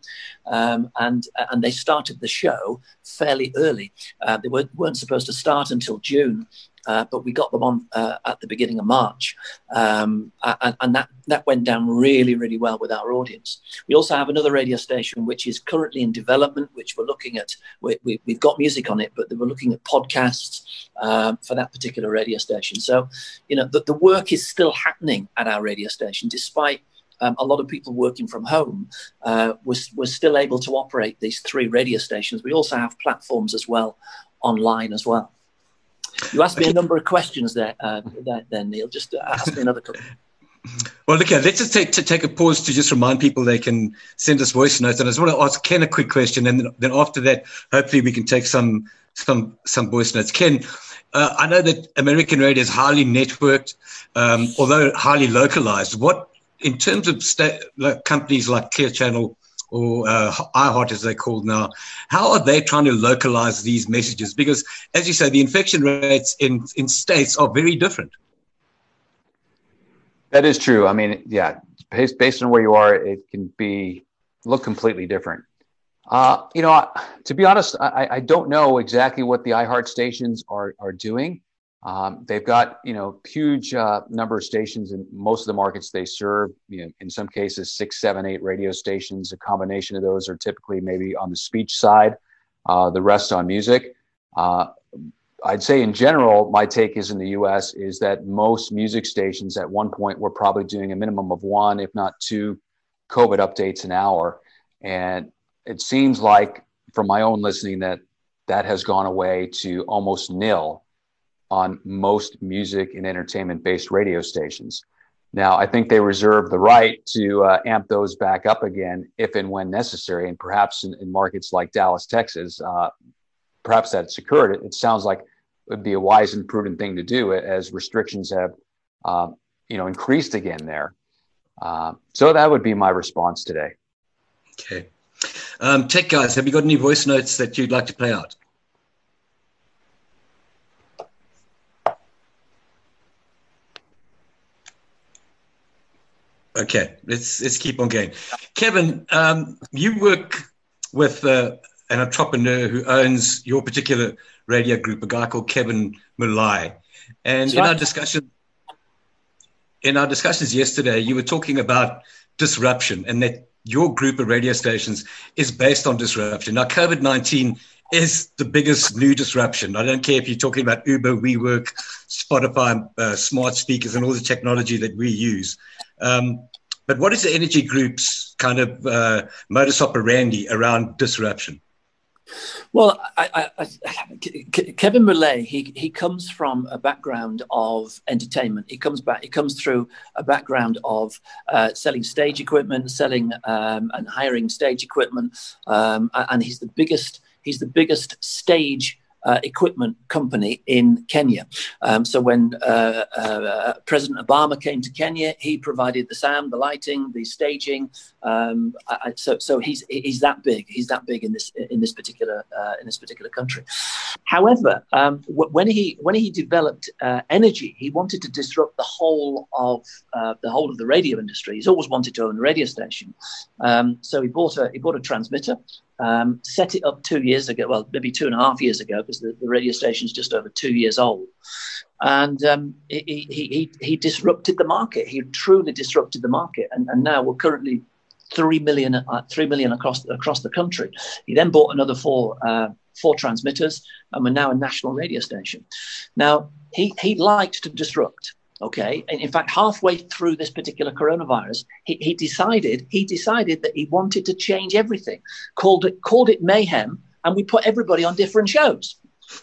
um, and and they started the show fairly early. Uh, they weren't, weren't supposed to start until June, uh, but we got them on uh, at the beginning of March, um, and, and, that that went down really, really well with our audience. We also have another radio station which is currently in development, which we're looking at. We, we, have got music on it, but we're looking at podcasts um, for that particular radio station. So, you know, the, the work is still happening at our radio station, despite um, a lot of people working from home, uh, we're still able to operate these three radio stations. We also have platforms as well online as well. You asked me a number of questions there, uh, there, there Neil. Just uh, ask me another couple. Well, look, let's just take to take a pause to just remind people they can send us voice notes. And I just want to ask Ken a quick question, and then, then after that, hopefully, we can take some some some voice notes. Ken, uh, I know that American radio is highly networked, um, although highly localized. What, in terms of sta- like companies like Clear Channel or uh, iHeart as they're called now, how are they trying to localize these messages? Because, as you say, the infection rates in, in states are very different. That is true. I mean, yeah, based, based on where you are, it can be look completely different. Uh, you know, to be honest, I, I don't know exactly what the iHeart stations are are doing. Um, they've got you know huge uh, number of stations in most of the markets they serve. You know, in some cases, six, seven, eight radio stations. A combination of those are typically maybe on the speech side, uh, the rest on music. Uh, I'd say in general, my take is in the U.S. is that most music stations at one point were probably doing a minimum of one, if not two, COVID updates an hour, and it seems like from my own listening that that has gone away to almost nil on most music and entertainment based radio stations. Now, I think they reserve the right to uh, amp those back up again if and when necessary. And perhaps in, in markets like Dallas, Texas, uh, perhaps that's occurred. It, it, sounds like it would be a wise and prudent thing to do as restrictions have, uh, you know, increased again there. Uh, so that would be my response today. Okay. Um, tech guys, have you got any voice notes that you'd like to play out? Okay, let's let's keep on going. Kevin, um, you work with uh, an entrepreneur who owns your particular radio group, a guy called Kevin Mullally. And in our discussion, in our discussions yesterday, you were talking about disruption and that your group of radio stations is based on disruption. Now, COVID 19 is the biggest new disruption. I don't care if you're talking about Uber, WeWork, Spotify, uh, smart speakers, and all the technology that we use. Um, but what is the energy group's kind of uh, modus operandi around disruption? Well, I, I, I, Kevin Mullally, he he comes from a background of entertainment. He comes back. He comes through a background of uh, selling stage equipment, selling um, and hiring stage equipment, um, and he's the biggest. He's the biggest stage uh, equipment company in Kenya. Um, so when uh, uh, President Obama came to Kenya, he provided the sound, the lighting, the staging. Um, I, so so he's he's that big. He's that big in this in this particular uh, in this particular country. However, um, w- when he when he developed uh, energy, he wanted to disrupt the whole of uh, the whole of the radio industry. He's always wanted to own a radio station. Um, so he bought a he bought a transmitter um, set it up two years ago, well, maybe two and a half years ago, because the, the radio station is just over two years old. And um, he, he, he, he, disrupted the market. He truly disrupted the market. And, and now we're currently 3 million, uh, 3 million across, across the country. He then bought another four, uh, four transmitters, and we're now a national radio station. Now, he, he liked to disrupt. Okay. And in fact, halfway through this particular coronavirus, he, he decided he decided that he wanted to change everything, called it called it mayhem, and we put everybody on different shows.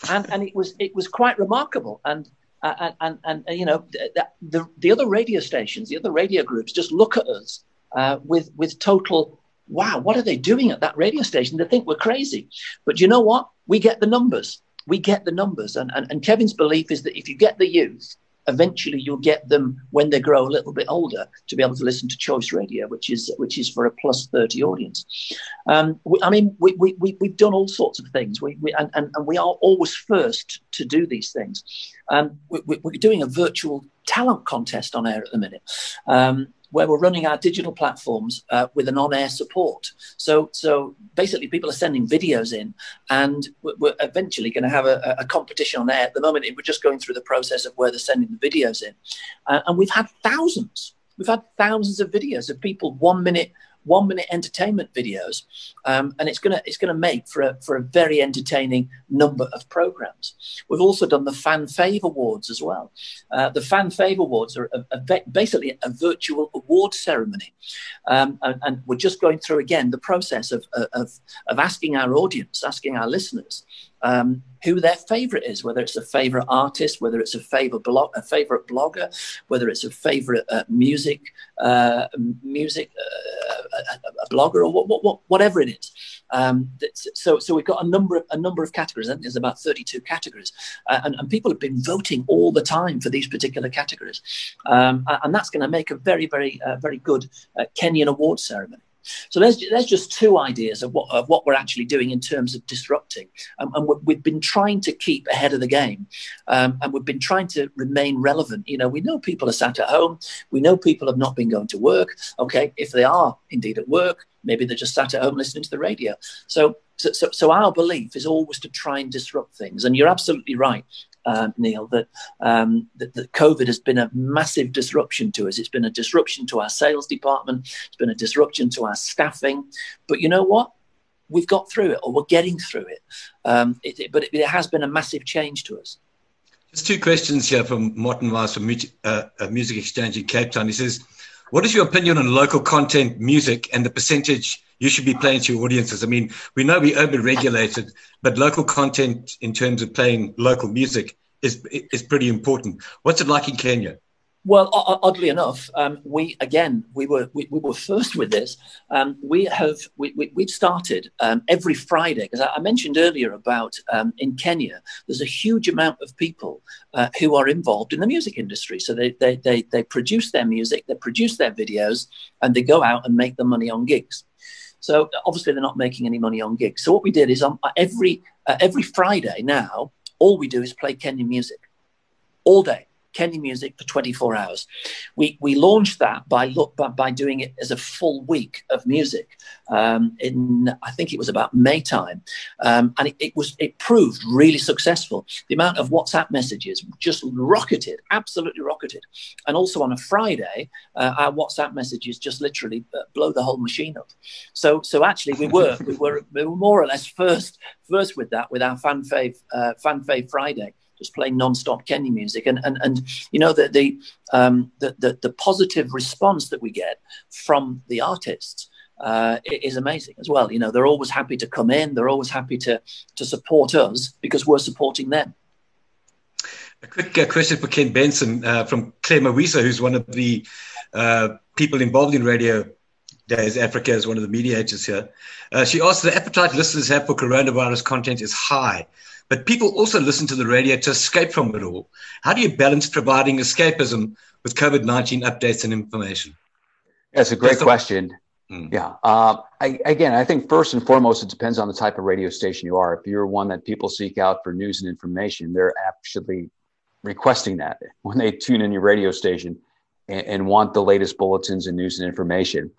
And and it was it was quite remarkable. And uh, and, and, and you know the, the, the other radio stations, the other radio groups, just look at us uh, with with total wow, what are they doing at that radio station? They think we're crazy. But you know what? We get the numbers. We get the numbers. And, and, and Kevin's belief is that if you get the youth eventually you'll get them when they grow a little bit older to be able to listen to choice radio, which is which is for a plus 30 audience. Um, we, I mean, we, we, we, we've done all sorts of things, we, we, and, and, and we are always first to do these things. Um, we, are doing a virtual talent contest on air at the minute. Um, where we're running our digital platforms uh, with an on-air support. So, so basically, people are sending videos in, and we're, eventually going to have a, a, competition on air. At the moment, we're just going through the process of where they're sending the videos in, uh, and we've had thousands. We've had thousands of videos of people one minute one minute entertainment videos, um, and it's gonna it's gonna make for a for a very entertaining number of programs. We've also done the Fan Fave Awards as well. Uh, the Fan Fave Awards are a, a, basically a virtual award ceremony, um, and, and, we're just going through again the process of, of of asking our audience, asking our listeners um, who their favorite is, whether it's a favorite artist, whether it's a favorite blog, a favorite blogger, whether it's a favorite uh, music, uh, music, uh, a, blogger, or what, what, whatever it is. Um, so, so we've got a number of a number of categories. I think there's about 32 categories, uh, and, and, people have been voting all the time for these particular categories, um, and that's going to make a very, very, uh, very good uh, Kenyan award ceremony. So there's, there's just two ideas of what, of what we're actually doing in terms of disrupting. Um, and we've been trying to keep ahead of the game. Um, and we've been trying to remain relevant. You know, we know people are sat at home. We know people have not been going to work. Okay, if they are indeed at work, maybe they're just sat at home listening to the radio. So so, so, so, our belief is always to try and disrupt things. And you're absolutely right uh, Neil, that, um, that, that COVID has been a massive disruption to us. It's been a disruption to our sales department. It's been a disruption to our staffing. But you know what? We've got through it, or we're getting through it. Um, it, it but it, it, has been a massive change to us. Just two questions here from Martin Weiss from Music, uh, Music Exchange in Cape Town. He says, "What is your opinion on local content music and the percentage?" You should be playing to your audiences. I mean, we know we're over regulated, but local content in terms of playing local music is is pretty important. What's it like in Kenya? Well, oddly enough, um, we again we were we, we, were first with this. Um, we have we, we have started um, every Friday because I, I, mentioned earlier about um, in Kenya. There's a huge amount of people uh, who are involved in the music industry. So they, they they they produce their music, they produce their videos, and they go out and make the money on gigs. So obviously they're not making any money on gigs. So what we did is on every uh, every Friday now, all we do is play Kenyan music all day Kenny Music for 24 hours. We, we launched that by, look, by, by doing it as a full week of music um, in, I think it was about May time. Um, and it, it, was, it proved really successful. The amount of WhatsApp messages just rocketed, absolutely rocketed. And also on a Friday, uh, our WhatsApp messages just literally uh, blow the whole machine up. So, so actually we were, we were, we were more or less first, first with that, with our fan fave, uh, fan fave Friday just playing non-stop Kenny music, and and and you know the the, um, the the the positive response that we get from the artists uh, is amazing as well. You know, they're always happy to come in, they're always happy to to support us because we're supporting them. A quick uh, question for Ken Benson uh, from Claire Mawisa, who's one of the uh, people involved in Radio Days Africa as one of the mediators here. Uh, she asked the appetite listeners have for coronavirus content is high. But people also listen to the radio to escape from it all. How do you balance providing escapism with COVID 19 updates and information? That's a great question. Mm. Yeah. Uh, I, again, I think first and foremost, it depends on the type of radio station you are. If you're one that people seek out for news and information, they're actually requesting that when they tune in your radio station and, and want the latest bulletins and news and information.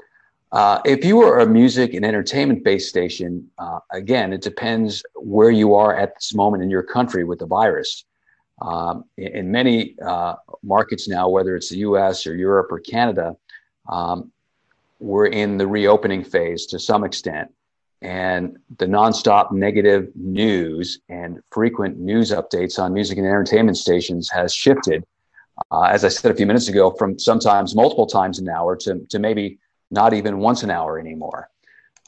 Uh, if you are a music and entertainment based station, uh, again, it depends where you are at this moment in your country with the virus. Um, in, in, many uh, markets now, whether it's the US or Europe or Canada, um, we're in the reopening phase to some extent. And the nonstop negative news and frequent news updates on music and entertainment stations has shifted, uh, as I said a few minutes ago, from sometimes multiple times an hour to, to maybe not even once an hour anymore.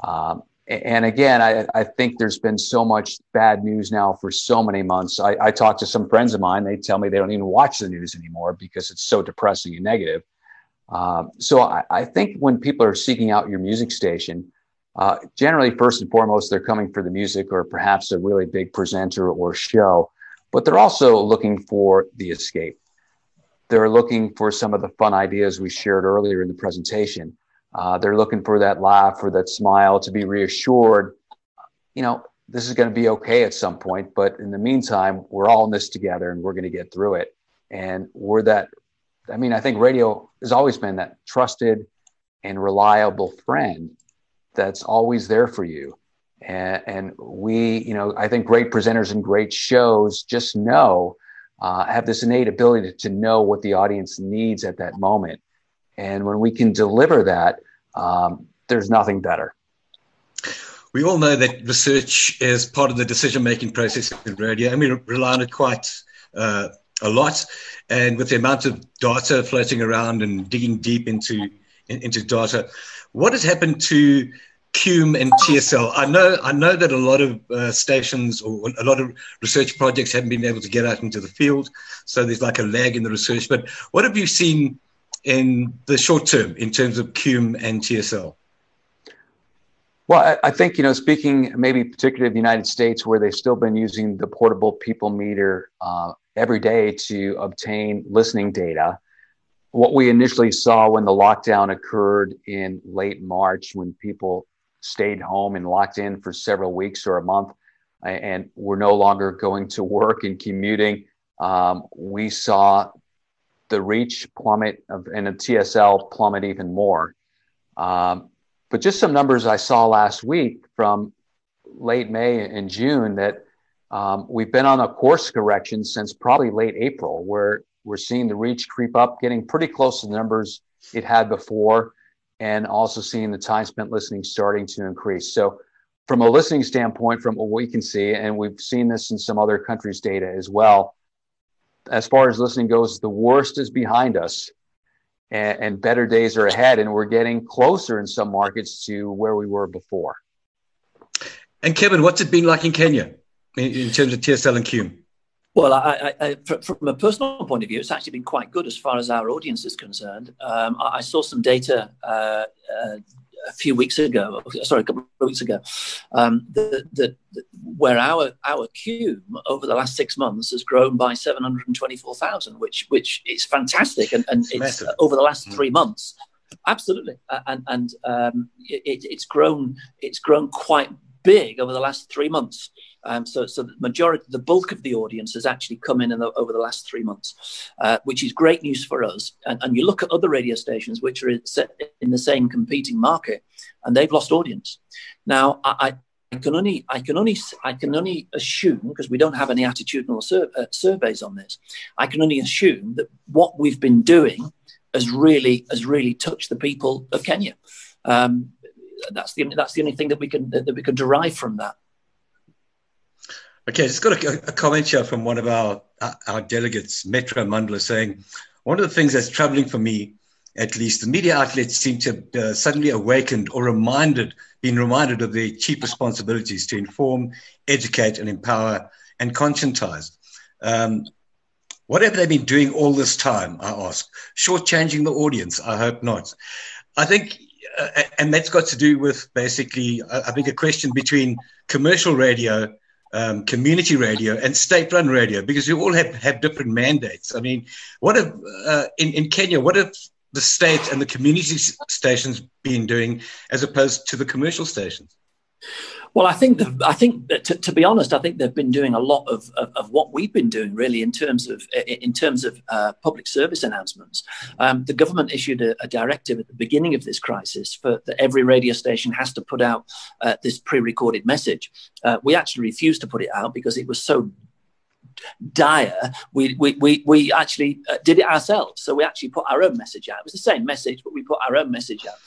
Um, and again, I, I, think there's been so much bad news now for so many months. I, I talk to some friends of mine, they tell me they don't even watch the news anymore because it's so depressing and negative. Um, so I, I, think when people are seeking out your music station, uh, generally, first and foremost, they're coming for the music or perhaps a really big presenter or show, but they're also looking for the escape. They're looking for some of the fun ideas we shared earlier in the presentation. Uh, they're looking for that laugh or that smile to be reassured. You know, this is going to be okay at some point, but in the meantime, we're all in this together and we're going to get through it. And we're that, I mean, I think radio has always been that trusted and reliable friend that's always there for you. And, and we, you know, I think great presenters and great shows just know, uh, have this innate ability to, to know what the audience needs at that moment and when we can deliver that, um, there's nothing better. We all know that research is part of the decision making process in radio, and we rely on it quite uh, a lot. And with the amount of data floating around and digging deep into in, into data, what has happened to Cume and TSL? I know I know that a lot of uh, stations or a lot of research projects haven't been able to get out into the field, so there's like a lag in the research. But what have you seen in the short term in terms of Cume and TSL? Well, I, think, you know, speaking maybe particularly of the United States, where they've still been using the portable people meter uh, every day to obtain listening data. What we initially saw when the lockdown occurred in late March, when people stayed home and locked in for several weeks or a month and were no longer going to work and commuting, um, we saw the reach plummet of, and the TSL plummet even more. Um, but just some numbers I saw last week from late May and June that um, we've been on a course correction since probably late April, where we're seeing the reach creep up, getting pretty close to the numbers it had before, and also seeing the time spent listening starting to increase. So, from a listening standpoint, from what we can see, and we've seen this in some other countries' data as well, as far as listening goes, the worst is behind us and, and, better days are ahead. And we're getting closer in some markets to where we were before. And Kevin, what's it been like in Kenya in, in terms of TSL and Cume? Well, I, I, from a personal point of view, it's actually been quite good as far as our audience is concerned. Um, I, saw some data uh, uh, a few weeks ago, sorry, a couple of weeks ago, um, that, that, that, where our our Cume over the last six months has grown by seven hundred and twenty four thousand, which which is fantastic, and, and it's, it's over the last mm. three months. Absolutely, and and um, it, it's grown it's grown quite big over the last three months. Um, so, so the majority, the bulk of the audience has actually come in, in the, over the last three months, uh, which is great news for us. And, and, you look at other radio stations which are in the same competing market, and they've lost audience. Now, I, I can only, I can only, I can only assume because we don't have any attitudinal sur- uh, surveys on this. I can only assume that what we've been doing has really, has really touched the people of Kenya. Um, that's the that's the only thing that we can that we can derive from that. Okay, just got a, a, comment here from one of our our delegates, Metro Mandla, saying one of the things that's troubling for me, at least, the media outlets seem to have uh, suddenly awakened or reminded, been reminded of their chief responsibilities to inform, educate, and empower and conscientize. Um, what have they been doing all this time? I ask. Shortchanging the audience? I hope not. I think, uh, and that's got to do with basically, I think, a question between commercial radio um, community radio and state-run radio because we all have, have different mandates. I mean, what have uh, in in Kenya? What have the state and the community stations been doing as opposed to the commercial stations? Well, I think the, I think to, to, be honest, I think they've been doing a lot of, of, of, what we've been doing really in terms of in terms of uh, public service announcements. Um, the government issued a, a, directive at the beginning of this crisis for that every radio station has to put out uh, this pre-recorded message. Uh, we actually refused to put it out because it was so dire, we, we, we, we actually uh, did it ourselves. So we actually put our own message out. It was the same message, but we put our own message out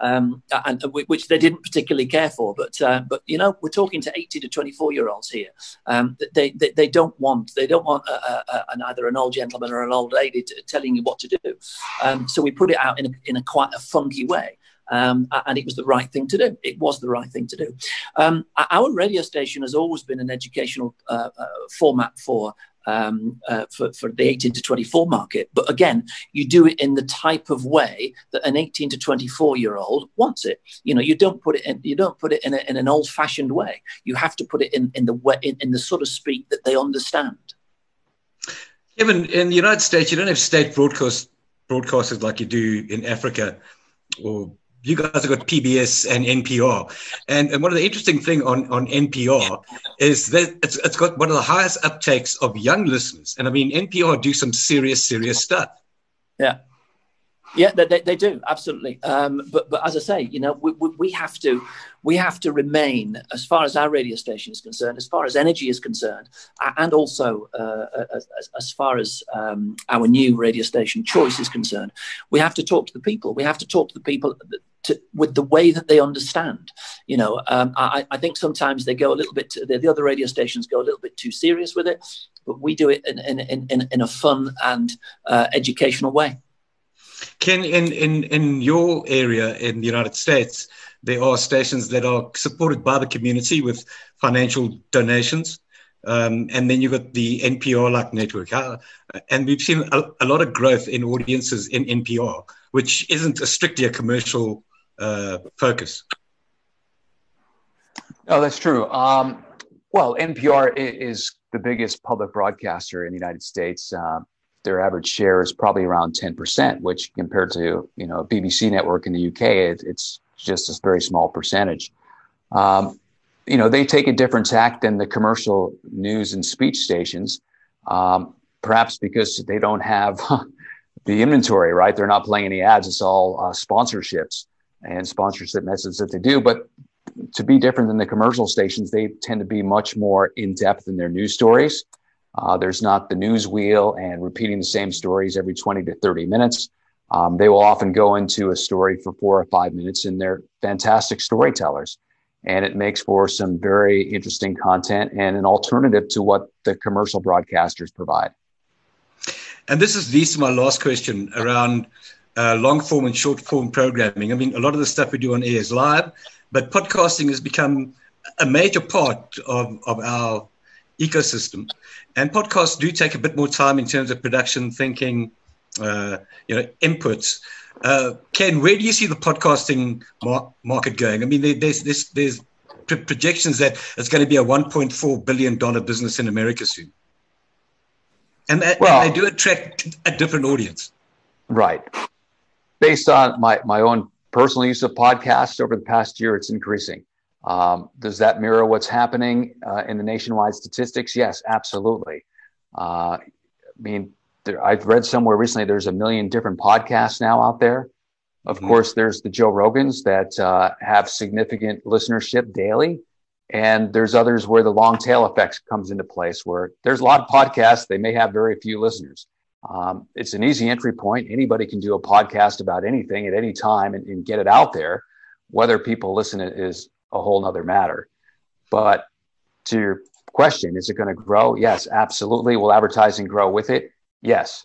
um, and which they didn't particularly care for. But uh, but you know, we're talking to 80 to 24 year olds here. Um, they, they, they don't want they don't want a, a, a, an, either an old gentleman or an old lady to, telling you what to do. Um, so we put it out in a, in a quite a funky way. Um, and it was the right thing to do. It was the right thing to do. Um, our radio station has always been an educational uh, uh, format for um, uh, for, for the 18 to 24 market. But again, you do it in the type of way that an 18 to 24 year old wants it. You know, you don't put it in, you don't put it in, a, in an old fashioned way. You have to put it in, in the way, in, in the sort of speak that they understand. Kevin, in the United States, you don't have state broadcast broadcasters like you do in Africa or you guys have got PBS and NPR. And, and one of the interesting thing on, on NPR is that it's, it's got one of the highest uptakes of young listeners. And I mean, NPR do some serious, serious stuff. Yeah. Yeah, they, they do absolutely. Um, but but as I say, you know, we, we, have to we have to remain, as far as our radio station is concerned, as far as energy is concerned, and also uh, as, as, far as um, our new radio station choice is concerned, we have to talk to the people. We have to talk to the people to, with the way that they understand. You know, um, I, I, think sometimes they go a little bit. To, the, the, other radio stations go a little bit too serious with it, but we do it in in, in, in a fun and uh, educational way. Ken, in, in, in your area in the United States, there are stations that are supported by the community with financial donations. Um, and then you've got the NPR like network. And we've seen a, a, lot of growth in audiences in NPR, which isn't a strictly a commercial uh, focus. No, that's true. Um, well, NPR is the biggest public broadcaster in the United States. Uh, their average share is probably around 10%, which compared to, you know, BBC network in the UK, it, it's just a very small percentage. Um, you know, they take a different tack than the commercial news and speech stations, um, perhaps because they don't have the inventory, right? They're not playing any ads. It's all uh, sponsorships and sponsorship messages that they do. But to be different than the commercial stations, they tend to be much more in depth in their news stories. Uh, there's not the news wheel and repeating the same stories every 20 to 30 minutes. Um, they will often go into a story for four or five minutes, and they're fantastic storytellers. And it makes for some very interesting content and an alternative to what the commercial broadcasters provide. And this is leads my last question around uh, long form and short form programming. I mean, a lot of the stuff we do on air is live, but podcasting has become a major part of, of our ecosystem. And podcasts do take a bit more time in terms of production, thinking, uh, you know, inputs. Uh, Ken, where do you see the podcasting mar- market going? I mean, there, there's there's there's projections that it's going to be a 1.4 billion dollar business in America soon, and, that, well, and they do attract a different audience. Right. Based on my my own personal use of podcasts over the past year, it's increasing. Um, does that mirror what's happening uh, in the nationwide statistics? Yes, absolutely. Uh, I mean, there, I've read somewhere recently there's a million different podcasts now out there. Of mm-hmm. course, there's the Joe Rogans that uh, have significant listenership daily. And there's others where the long tail effect comes into place, where there's a lot of podcasts, they may have very few listeners. Um, it's an easy entry point. Anybody can do a podcast about anything at any time and, and get it out there. Whether people listen is a whole nother matter. But to your question, is it going to grow? Yes, absolutely. Will advertising grow with it? Yes.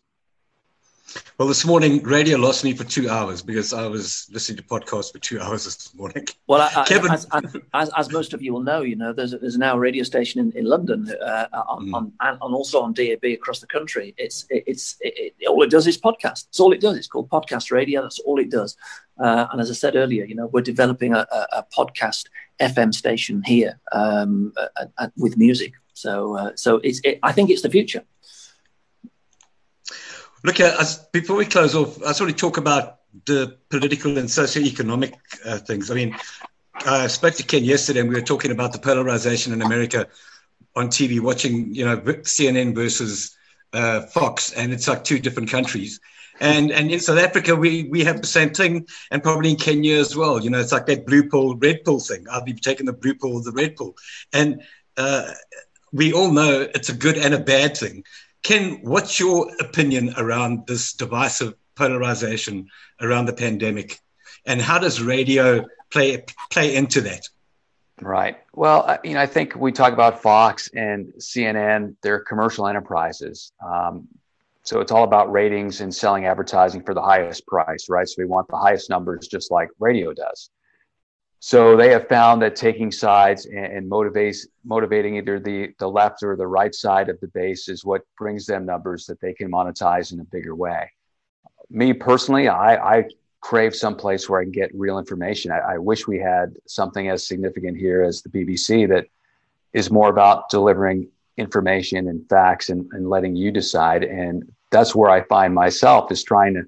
Well, this morning radio lost me for two hours because I was listening to podcasts for two hours this morning. Well, I, Kevin, as, as, as, most of you will know, you know there's there's now a radio station in, in London uh, on, mm. on, and also on DAB across the country. It's it, it's it, it, all it does is podcast. That's all it does. It's called podcast radio. That's all it does. Uh, and as I said earlier, you know we're developing a, a, a podcast FM station here um, with music. So uh, so it's I think it's the future. Look, uh, as, before we close off, I want to talk about the political and socio-economic uh, things. I mean, I spoke to Ken yesterday, and we were talking about the polarization in America on TV, watching you know CNN versus uh, Fox, and it's like two different countries. And and in South Africa, we we have the same thing, and probably in Kenya as well. You know, it's like that blue pill, red pill thing. I'll be taking the blue pill or the red pill, and uh, we all know it's a good and a bad thing. Ken, what's your opinion around this divisive polarization around the pandemic, and how does radio play play into that? Right. Well, you know, I think we talk about Fox and CNN; they're commercial enterprises. Um, so it's all about ratings and selling advertising for the highest price, right? So we want the highest numbers, just like radio does. So they have found that taking sides and, and motivates, motivating either the, the left or the right side of the base is what brings them numbers that they can monetize in a bigger way. Me personally, I, I crave some place where I can get real information. I, I wish we had something as significant here as the BBC that is more about delivering information and facts and, and letting you decide. And that's where I find myself is trying to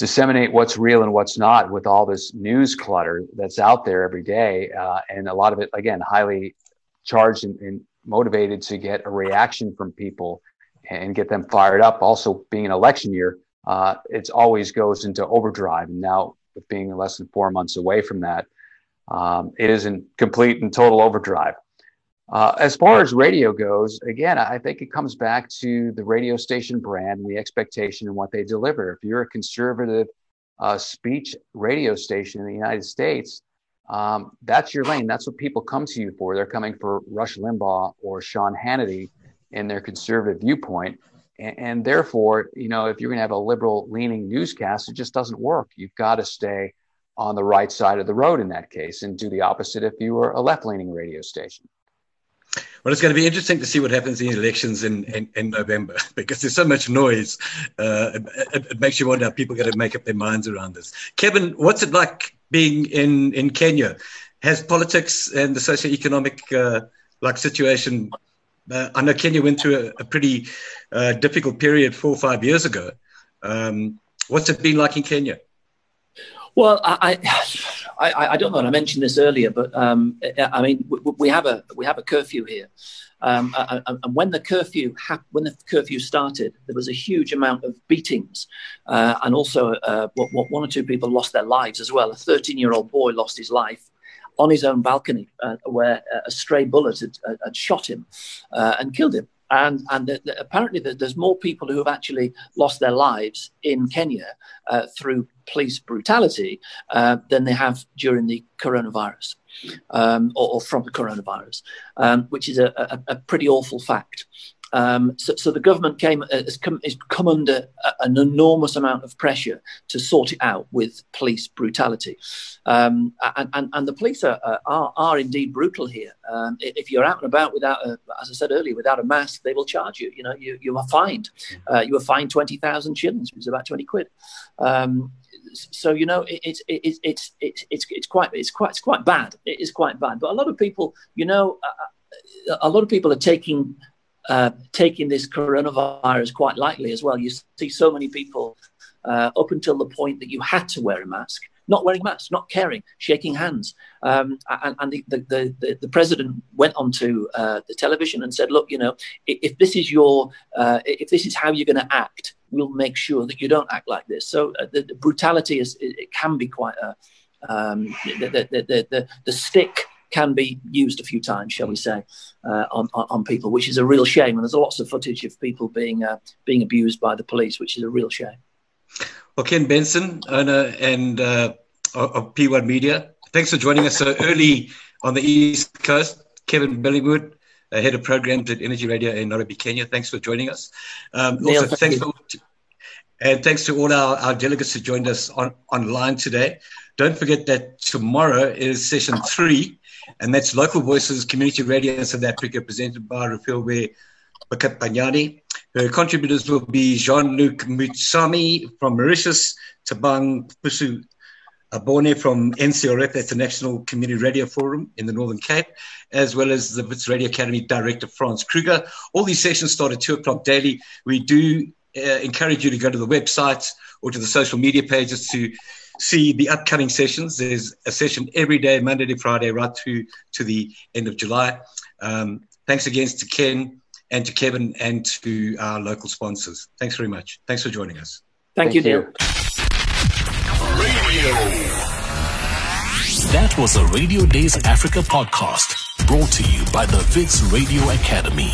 disseminate what's real and what's not with all this news clutter that's out there every day. Uh, and a lot of it, again, highly charged and, and, motivated to get a reaction from people and get them fired up. Also, being an election year, uh, it always goes into overdrive. And now, being less than four months away from that, um, it is in complete and total overdrive. Uh, as far as radio goes, again, I think it comes back to the radio station brand and the expectation and what they deliver. If you're a conservative uh, speech radio station in the United States, um, that's your lane. That's what people come to you for. They're coming for Rush Limbaugh or Sean Hannity in their conservative viewpoint. And, and therefore, you know, if you're going to have a liberal leaning newscast, it just doesn't work. You've got to stay on the right side of the road in that case and do the opposite if you were a left leaning radio station. Well, it's going to be interesting to see what happens in the elections in, in, in November because there's so much noise. Uh, it, it, makes you wonder how people are going to make up their minds around this. Kevin, what's it like being in, in Kenya? Has politics and the socioeconomic uh, like situation? Uh, I know Kenya went through a, a pretty uh, difficult period four or five years ago. Um, what's it been like in Kenya? Well, I, I, I don't know. I mentioned this earlier, but um, I mean, we, have a we have a curfew here, um, and when the curfew when the curfew started, there was a huge amount of beatings, uh, and also uh, what, what one or two people lost their lives as well. A 13 year old boy lost his life on his own balcony, uh, where a stray bullet had, had shot him uh, and killed him and and the, the, apparently the, there's more people who have actually lost their lives in Kenya uh, through police brutality uh, than they have during the coronavirus um, or, or, from the coronavirus, um, which is a, a, a, pretty awful fact. Um, so, so, the government came uh, has come, has come under an enormous amount of pressure to sort it out with police brutality, um, and, and, and, the police are, are, are indeed brutal here. Um, if you're out and about without, a, as I said earlier, without a mask, they will charge you. You know, you, you are fined. Uh, you are fined twenty thousand shillings, which is about twenty quid. Um, so you know it's it's it's it's it's it's quite it's quite it's quite bad. It is quite bad. But a lot of people, you know, a lot of people are taking uh, taking this coronavirus quite lightly as well. You see so many people uh, up until the point that you had to wear a mask, not wearing masks, not caring, shaking hands. Um, and, and the, the, the, the, president went onto uh, the television and said, "Look, you know, if, if this is your, uh, if this is how you're going to act, we'll make sure that you don't act like this." So uh, the, the, brutality is it, can be quite a um, the, the, the, the stick can be used a few times, shall we say, uh, on, on people, which is a real shame. And there's lots of footage of people being uh, being abused by the police, which is a real shame. Well, Ken Benson, owner and uh, of P1 Media, thanks for joining us so early on the East Coast. Kevin Billingwood, uh, head of programs at Energy Radio in Nairobi, Kenya. Thanks for joining us. Um, Neil, also, thanks for, and thanks to all our, our delegates who joined us on, online today. Don't forget that tomorrow is session three and that's Local Voices Community Radio South Africa, presented by Rafilwe Bakatpanyani. Her contributors will be Jean-Luc Mutsami from Mauritius, Tabang Pusu Abone from NCRF, that's the National Community Radio Forum in the Northern Cape, as well as the Wits Radio Academy Director, Franz Kruger. All these sessions start at 2 o'clock daily. We do uh, encourage you to go to the website or to the social media pages to see the upcoming sessions. There's a session every day, Monday to Friday, right through to the end of July. Um, thanks again to Ken and to Kevin and to our local sponsors. Thanks very much. Thanks for joining us. Thank, Thank you, dear. That was a Radio Days Africa podcast brought to you by the Wits Radio Academy.